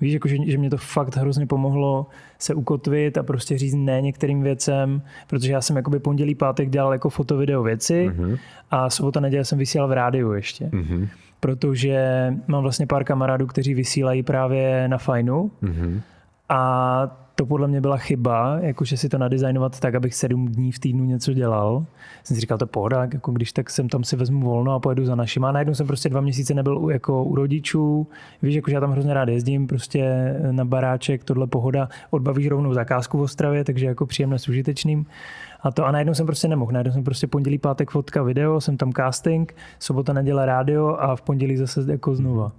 A: Víš, jako, že, že mě to fakt hrozně pomohlo se ukotvit a prostě říct ne některým věcem, protože já jsem jakoby pondělí, pátek dělal jako foto, video věci mm-hmm. a sobota, neděle jsem vysílal v rádiu ještě. Mm-hmm. Protože mám vlastně pár kamarádů, kteří vysílají právě na fajnu mm-hmm. a to podle mě byla chyba, jakože si to nadizajnovat tak, abych sedm dní v týdnu něco dělal. Jsem si říkal, to pohoda, jako když tak jsem tam si vezmu volno a pojedu za našima. A najednou jsem prostě dva měsíce nebyl u, jako u rodičů. Víš, jako, že já tam hrozně rád jezdím, prostě na baráček, tohle pohoda. Odbavíš rovnou zakázku v Ostravě, takže jako příjemné s užitečným. A to a najednou jsem prostě nemohl. Najednou jsem prostě pondělí, pátek fotka, video, jsem tam casting, sobota, neděle rádio a v pondělí zase jako znova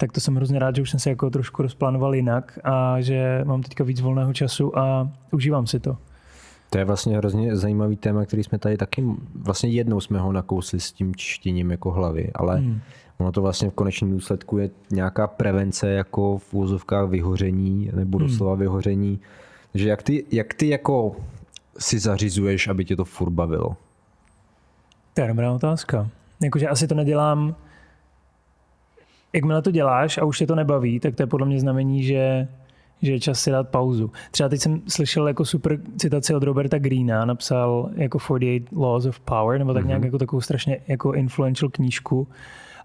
A: tak to jsem hrozně rád, že už jsem se jako trošku rozplánoval jinak a že mám teďka víc volného času a užívám si to.
C: To je vlastně hrozně zajímavý téma, který jsme tady taky, vlastně jednou jsme ho nakousli s tím čtěním jako hlavy, ale hmm. ono to vlastně v konečném důsledku je nějaká prevence jako v úzovkách vyhoření nebo doslova hmm. vyhoření. Takže jak ty, jak ty jako si zařizuješ, aby tě to furt bavilo?
A: To je dobrá otázka. Jakože asi to nedělám jakmile to děláš a už tě to nebaví, tak to je podle mě znamení, že, že je čas si dát pauzu. Třeba teď jsem slyšel jako super citaci od Roberta Greena, napsal jako 48 Laws of Power, nebo tak nějak jako takovou strašně jako influential knížku.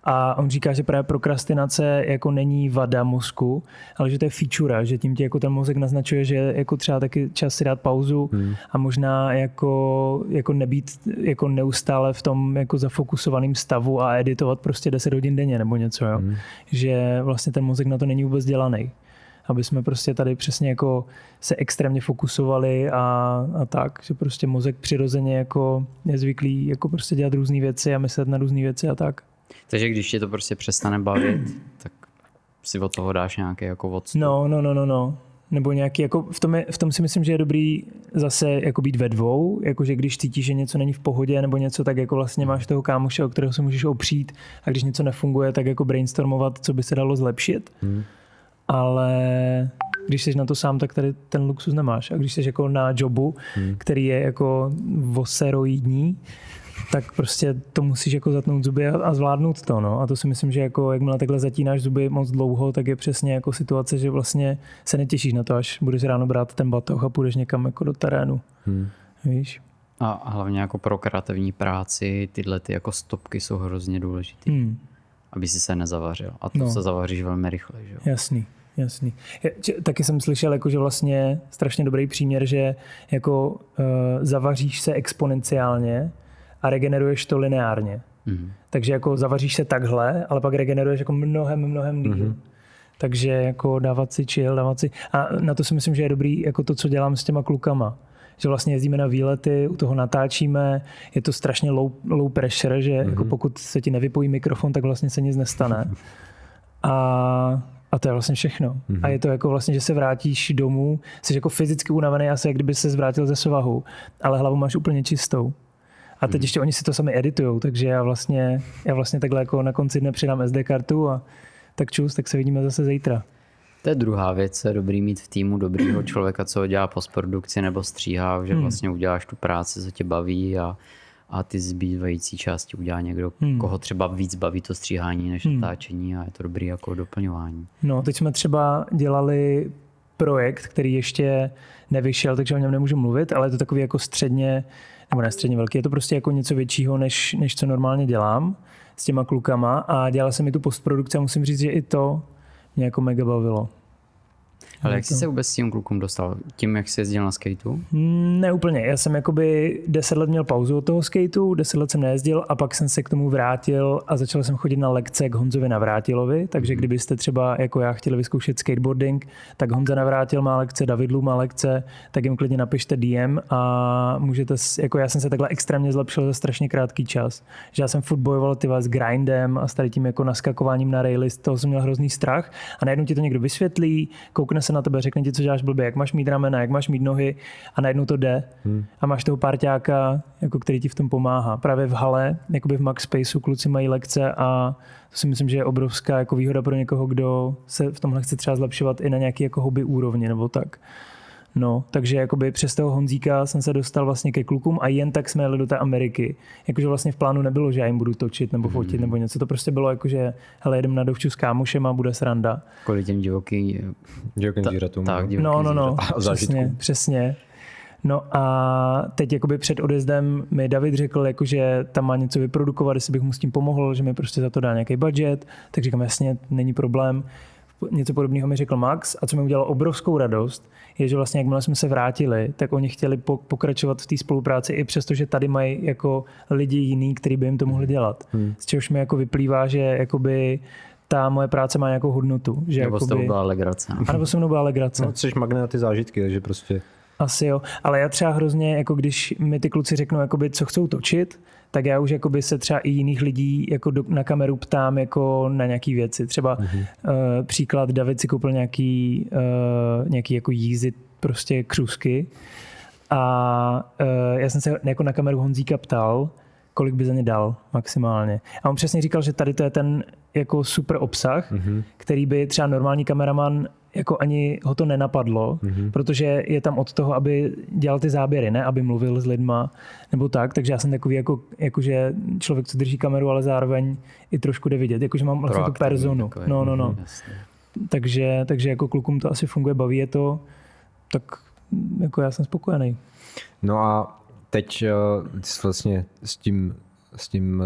A: A on říká, že právě prokrastinace jako není vada mozku, ale že to je feature, že tím ti jako ten mozek naznačuje, že je jako třeba taky čas si dát pauzu hmm. a možná jako, jako nebýt jako neustále v tom jako zafokusovaném stavu a editovat prostě 10 hodin denně nebo něco, jo. Hmm. Že vlastně ten mozek na to není vůbec dělaný aby jsme prostě tady přesně jako se extrémně fokusovali a, a tak, že prostě mozek přirozeně jako je zvyklý jako prostě dělat různé věci a myslet na různé věci a tak.
B: Takže když tě to prostě přestane bavit, tak si od toho dáš nějaký jako odstup.
A: No, no, no, no, no. Nebo nějaký, jako v tom, je, v tom si myslím, že je dobrý zase jako být ve dvou, jakože když cítíš, že něco není v pohodě nebo něco, tak jako vlastně máš toho kámoše, o kterého se můžeš opřít a když něco nefunguje, tak jako brainstormovat, co by se dalo zlepšit. Hmm. Ale když jsi na to sám, tak tady ten luxus nemáš. A když jsi jako na jobu, hmm. který je jako voseroidní, tak prostě to musíš jako zatnout zuby a zvládnout to. No. A to si myslím, že jako jakmile takhle zatínáš zuby moc dlouho, tak je přesně jako situace, že vlastně se netěšíš na to, až budeš ráno brát ten batoh a půjdeš někam jako do terénu. Hmm. Víš?
B: A hlavně jako pro kreativní práci tyhle ty jako stopky jsou hrozně důležité. Hmm. Aby si se nezavařil. A to no. se zavaříš velmi rychle. Že?
A: Jasný. Jasný. Taky jsem slyšel, jako, že vlastně strašně dobrý příměr, že jako uh, zavaříš se exponenciálně a regeneruješ to lineárně. Mm-hmm. Takže jako zavaříš se takhle, ale pak regeneruješ jako mnohem, mnohem díl. Mm-hmm. Takže jako dávat si chill, dávat si... A na to si myslím, že je dobrý jako to, co dělám s těma klukama. Že vlastně jezdíme na výlety, u toho natáčíme, je to strašně low, low pressure, že mm-hmm. jako pokud se ti nevypojí mikrofon, tak vlastně se nic nestane. A a to je vlastně všechno. Mm-hmm. A je to jako vlastně, že se vrátíš domů, jsi jako fyzicky unavený, asi jak kdyby se zvrátil ze svahu, ale hlavu máš úplně čistou. A teď mm. ještě oni si to sami editujou, takže já vlastně, já vlastně takhle jako na konci dne přidám SD kartu a tak čus, tak se vidíme zase zítra.
B: To je druhá věc, je dobrý mít v týmu dobrýho člověka, co dělá postprodukci nebo stříhá, že hmm. vlastně uděláš tu práci, co tě baví a, a ty zbývající části udělá někdo, hmm. koho třeba víc baví to stříhání než hmm. natáčení a je to dobrý jako doplňování.
A: No, teď jsme třeba dělali projekt, který ještě nevyšel, takže o něm nemůžu mluvit, ale je to takový jako středně, nebo ne středně velký, je to prostě jako něco většího, než, než co normálně dělám s těma klukama a dělal jsem i tu postprodukci a musím říct, že i to mě jako mega bavilo.
B: Ale jak jsi se vůbec s tím klukům dostal? Tím, jak jsi jezdil na skateu?
A: Ne úplně. Já jsem jakoby deset let měl pauzu od toho skateu, deset let jsem nejezdil a pak jsem se k tomu vrátil a začal jsem chodit na lekce k Honzovi Navrátilovi, takže kdybyste třeba jako já chtěli vyzkoušet skateboarding, tak Honza Navrátil má lekce, Davidlu má lekce, tak jim klidně napište DM a můžete, jako já jsem se takhle extrémně zlepšil za strašně krátký čas. Že já jsem furt bojoval ty s grindem a s tady tím jako naskakováním na raily, z toho jsem měl hrozný strach a najednou ti to někdo vysvětlí, koukne koukne se na tebe, řekne ti, co děláš blbě, jak máš mít ramena, jak máš mít nohy a najednou to jde. Hmm. A máš toho párťáka, jako který ti v tom pomáhá. Právě v hale, jakoby v Max Spaceu, kluci mají lekce a to si myslím, že je obrovská jako výhoda pro někoho, kdo se v tomhle chce třeba zlepšovat i na nějaký jako hobby úrovni nebo tak. No, takže jakoby přes toho Honzíka jsem se dostal vlastně ke klukům a jen tak jsme jeli do té Ameriky. Jakože vlastně v plánu nebylo, že já jim budu točit nebo fotit mm. nebo něco. To prostě bylo jako, že hele, jedem na dovču s kámošem a bude sranda.
B: Kvůli těm divokým...
C: Divokým zvířatům.
B: Tak,
A: divokým no, no, no, přesně, přesně. No a teď jakoby před odjezdem mi David řekl, jako, že tam má něco vyprodukovat, jestli bych mu s tím pomohl, že mi prostě za to dá nějaký budget, tak říkám, jasně, není problém. Něco podobného mi řekl Max a co mi udělalo obrovskou radost, je, že vlastně jakmile jsme se vrátili, tak oni chtěli pokračovat v té spolupráci i přesto, že tady mají jako lidi jiný, kteří by jim to mohli dělat. Hmm. Z čehož mi jako vyplývá, že jakoby ta moje práce má nějakou hodnotu. Že
B: nebo
A: jakoby...
B: s byla legrace.
A: A nebo se mnou byla legrace.
C: No, jsi magnet na ty zážitky, takže prostě...
A: Asi jo, ale já třeba hrozně, jako když mi ty kluci řeknou, jakoby, co chcou točit, tak já už jakoby se třeba i jiných lidí jako do, na kameru ptám jako na nějaké věci. Třeba mm-hmm. uh, příklad, David si koupil nějaký, uh, nějaký jako jízdy, prostě křusky a uh, já jsem se jako na kameru Honzíka ptal, kolik by za ně dal maximálně. A on přesně říkal, že tady to je ten jako super obsah, mm-hmm. který by třeba normální kameraman jako ani ho to nenapadlo, mm-hmm. protože je tam od toho, aby dělal ty záběry, ne aby mluvil s lidma nebo tak, takže já jsem takový jako, jakože člověk, co drží kameru, ale zároveň i trošku jde vidět, jakože mám vlastně tu personu. Takový. No, no, no. Mhm, takže, takže jako klukům to asi funguje, baví je to, tak jako já jsem spokojený.
C: No a teď eh, vlastně s tím s tím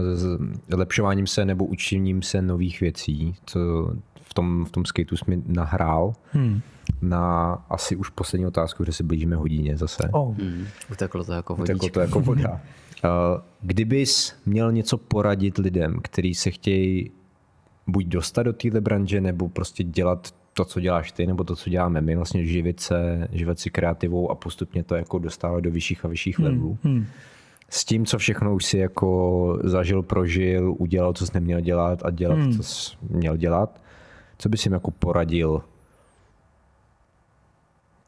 C: zlepšováním se nebo učením se nových věcí, co v tom, v tom skateu jsi mi nahrál hmm. na asi už poslední otázku, kde se blížíme hodině zase.
B: Oh. Hmm. Uteklo to jako vodička.
C: Uteklo to jako voda. Uh, kdybys měl něco poradit lidem, kteří se chtějí buď dostat do téhle branže, nebo prostě dělat to, co děláš ty, nebo to, co děláme my, vlastně živit se, živit si kreativou a postupně to jako dostávat do vyšších a vyšších hmm. levelů. Hmm s tím, co všechno už si jako zažil, prožil, udělal, co jsi neměl dělat a dělat, hmm. co jsi měl dělat, co bys jim jako poradil?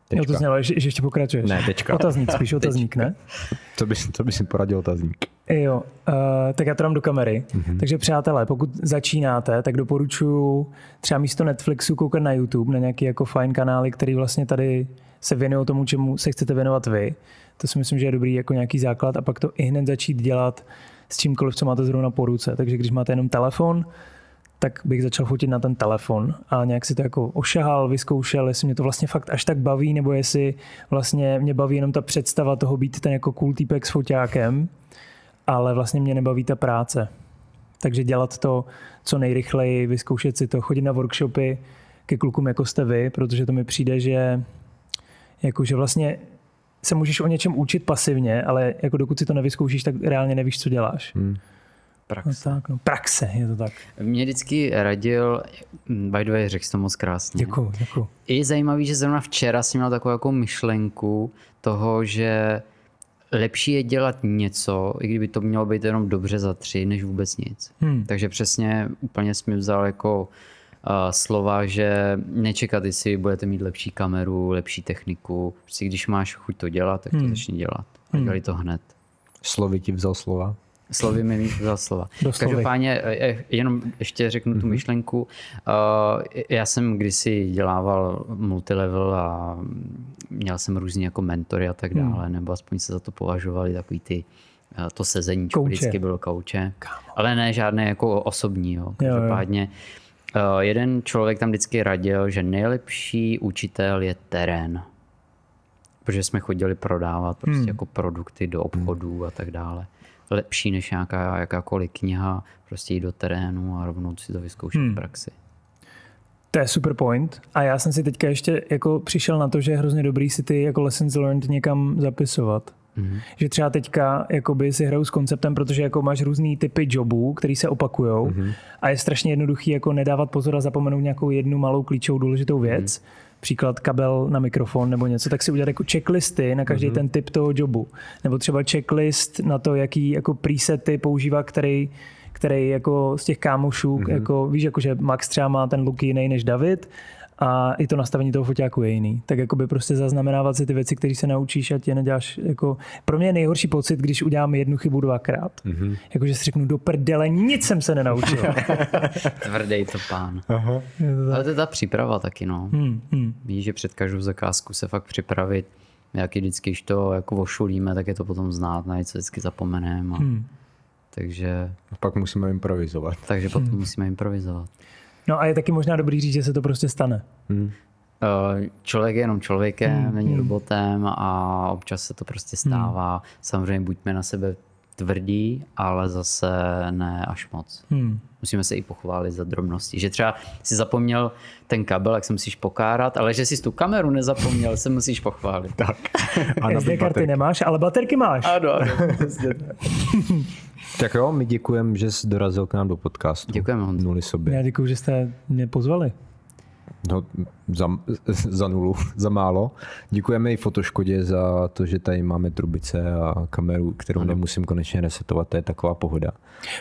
A: Tečka. Jo, to znělo, že, že ještě pokračuješ.
C: Ne, tečka.
A: Otazník, spíš otazník, ne?
C: Co bys, co bys jim poradil otazník?
A: Jo, uh, tak já to dám do kamery. Mm-hmm. Takže přátelé, pokud začínáte, tak doporučuji třeba místo Netflixu koukat na YouTube, na nějaký jako fajn kanály, který vlastně tady se věnují tomu, čemu se chcete věnovat vy. To si myslím, že je dobrý jako nějaký základ a pak to i hned začít dělat s čímkoliv, co máte zrovna po ruce. Takže když máte jenom telefon, tak bych začal fotit na ten telefon a nějak si to jako ošahal, vyzkoušel, jestli mě to vlastně fakt až tak baví, nebo jestli vlastně mě baví jenom ta představa toho být ten jako cool týpek s foťákem, ale vlastně mě nebaví ta práce. Takže dělat to co nejrychleji, vyzkoušet si to, chodit na workshopy ke klukům jako jste vy, protože to mi přijde, že jakože vlastně se můžeš o něčem učit pasivně, ale jako dokud si to nevyzkoušíš, tak reálně nevíš, co děláš. Hmm.
B: Praxe.
A: No tak, no. Praxe, je to tak.
B: Mě vždycky radil, by the way, řekl jsi to moc krásně.
A: Děkuji, děkuji.
B: Je zajímavý, že zrovna včera jsem měl takovou jako myšlenku toho, že lepší je dělat něco, i kdyby to mělo být jenom dobře za tři, než vůbec nic. Hmm. Takže přesně úplně jsem mi vzal jako slova, že nečekat, jestli budete mít lepší kameru, lepší techniku. Prostě když máš chuť to dělat, tak to hmm. začni dělat. A hmm. dělali to hned.
C: Slovy ti vzal slova?
B: Slovy mi vzal slova. Každopádně e, e, jenom ještě řeknu tu mhm. myšlenku. Já jsem kdysi dělával multilevel a měl jsem různě jako mentory a tak hmm. dále, hmm. nebo aspoň se za to považovali takový ty to sezení, vždycky bylo kouče. Ale ne žádné jako osobní. Jo. Každopádně jo, jo jeden člověk tam vždycky radil, že nejlepší učitel je terén. Protože jsme chodili prodávat prostě hmm. jako produkty do obchodů a tak dále. Lepší než nějaká jakákoliv kniha, prostě jít do terénu a rovnou si to vyzkoušet hmm. v praxi.
A: To je super point. A já jsem si teďka ještě jako přišel na to, že je hrozně dobrý si ty jako lessons learned někam zapisovat. Mm-hmm. Že třeba teďka jakoby si hraju s konceptem, protože jako máš různý typy jobů, které se opakují mm-hmm. a je strašně jednoduchý jako nedávat pozor a zapomenout nějakou jednu malou klíčovou důležitou věc. Mm-hmm. Příklad kabel na mikrofon nebo něco, tak si udělat jako checklisty na každý mm-hmm. ten typ toho jobu. Nebo třeba checklist na to, jaký jako presety používá, který který jako z těch kámošů, mm-hmm. jako víš, jako že Max třeba má ten look jiný než David a i to nastavení toho foťáku je jiný. Tak jakoby prostě zaznamenávat si ty věci, které se naučíš a tě neděláš jako... Pro mě je nejhorší pocit, když udělám jednu chybu dvakrát. Mm-hmm. Jakože si řeknu do prdele, nic jsem se nenaučil.
B: Tvrdý to pán. Aha. Ale to je ta příprava taky, no. Hmm, hmm. Víš, že před každou zakázku se fakt připravit. Jak vždycky, když to jako ošulíme, tak je to potom znát, na něco vždycky zapomeneme. A... Hmm. Takže...
C: A pak musíme improvizovat.
B: Takže potom hmm. musíme improvizovat.
A: No a je taky možná dobrý říct, že se to prostě stane. Hmm.
B: Člověk je jenom člověkem, hmm. není hmm. robotem a občas se to prostě stává. Hmm. Samozřejmě buďme na sebe tvrdí, ale zase ne až moc. Hmm. Musíme se i pochválit za drobnosti. Že třeba si zapomněl ten kabel, jak se musíš pokárat, ale že jsi tu kameru nezapomněl, se musíš pochválit.
A: Tak. A SD karty nemáš, ale baterky máš.
B: Ano, ano.
C: tak jo, my děkujeme, že jsi dorazil k nám do podcastu.
B: Děkujeme, Honzo.
C: Nuli sobě.
A: Já děkuji, že jste mě pozvali.
C: No, za, za nulu, za málo. Děkujeme i Fotoškodě za to, že tady máme trubice a kameru, kterou ano. nemusím konečně resetovat. To je taková pohoda.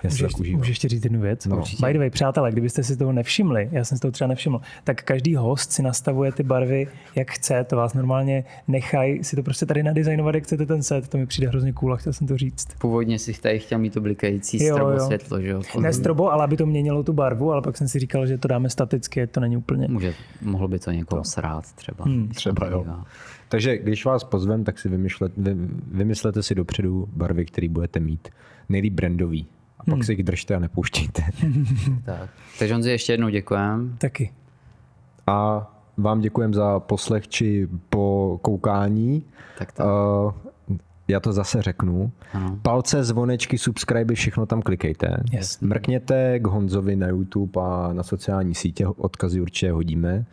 A: Já můžeš, můžeš ještě říct jednu věc? No. By the way, přátelé, kdybyste si toho nevšimli, já jsem si toho třeba nevšiml, tak každý host si nastavuje ty barvy, jak chce. To vás normálně nechají si to prostě tady nadizajnovat, jak chcete ten set. To mi přijde hrozně cool a chtěl jsem to říct.
B: Původně si tady chtěl mít to blikající strobo jo. světlo, že jo?
A: Ne strobo, ale aby to měnilo tu barvu, ale pak jsem si říkal, že to dáme staticky, to není úplně.
B: Může, mohlo by to někoho to. srát třeba.
C: Hmm, třeba jo. Takže když vás pozvem, tak si vymyšlet, vy, vymyslete si dopředu barvy, které budete mít. Nejlíp brandový. A pak hmm. si jich držte a nepouštíte.
B: tak. Takže Honzi, ještě jednou děkujem.
A: Taky.
C: A vám děkujem za poslech či po koukání.
B: Tak tak.
C: Uh, já to zase řeknu. Ano. Palce, zvonečky, subscribe, všechno tam klikejte.
A: Yes.
C: Mrkněte k Honzovi na YouTube a na sociální sítě, odkazy určitě hodíme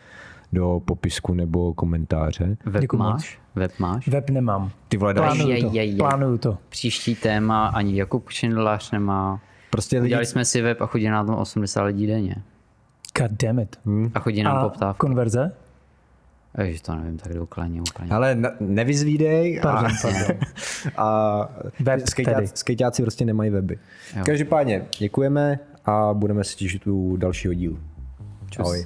C: do popisku nebo komentáře.
B: Web Děkuji máš? Web máš?
A: Web nemám.
C: Ty vole,
A: Plánuju je, to. Je, je. Plánuju to.
B: Příští téma ani Jakub Šindlář nemá. Prostě lidi... Udělali jsme si web a chodí na tom 80 lidí denně.
A: God damn it.
B: Hmm. A chodí nám poptávka.
A: konverze?
B: Ježiš, to nevím tak důkladně úplně.
C: Ale nevyzvídej
A: pardon, a, pardon.
C: a Web skejťáci, skejťáci prostě nemají weby. Jo. Každopádně děkujeme a budeme se těšit u dalšího dílu.
B: Čus. Ahoj.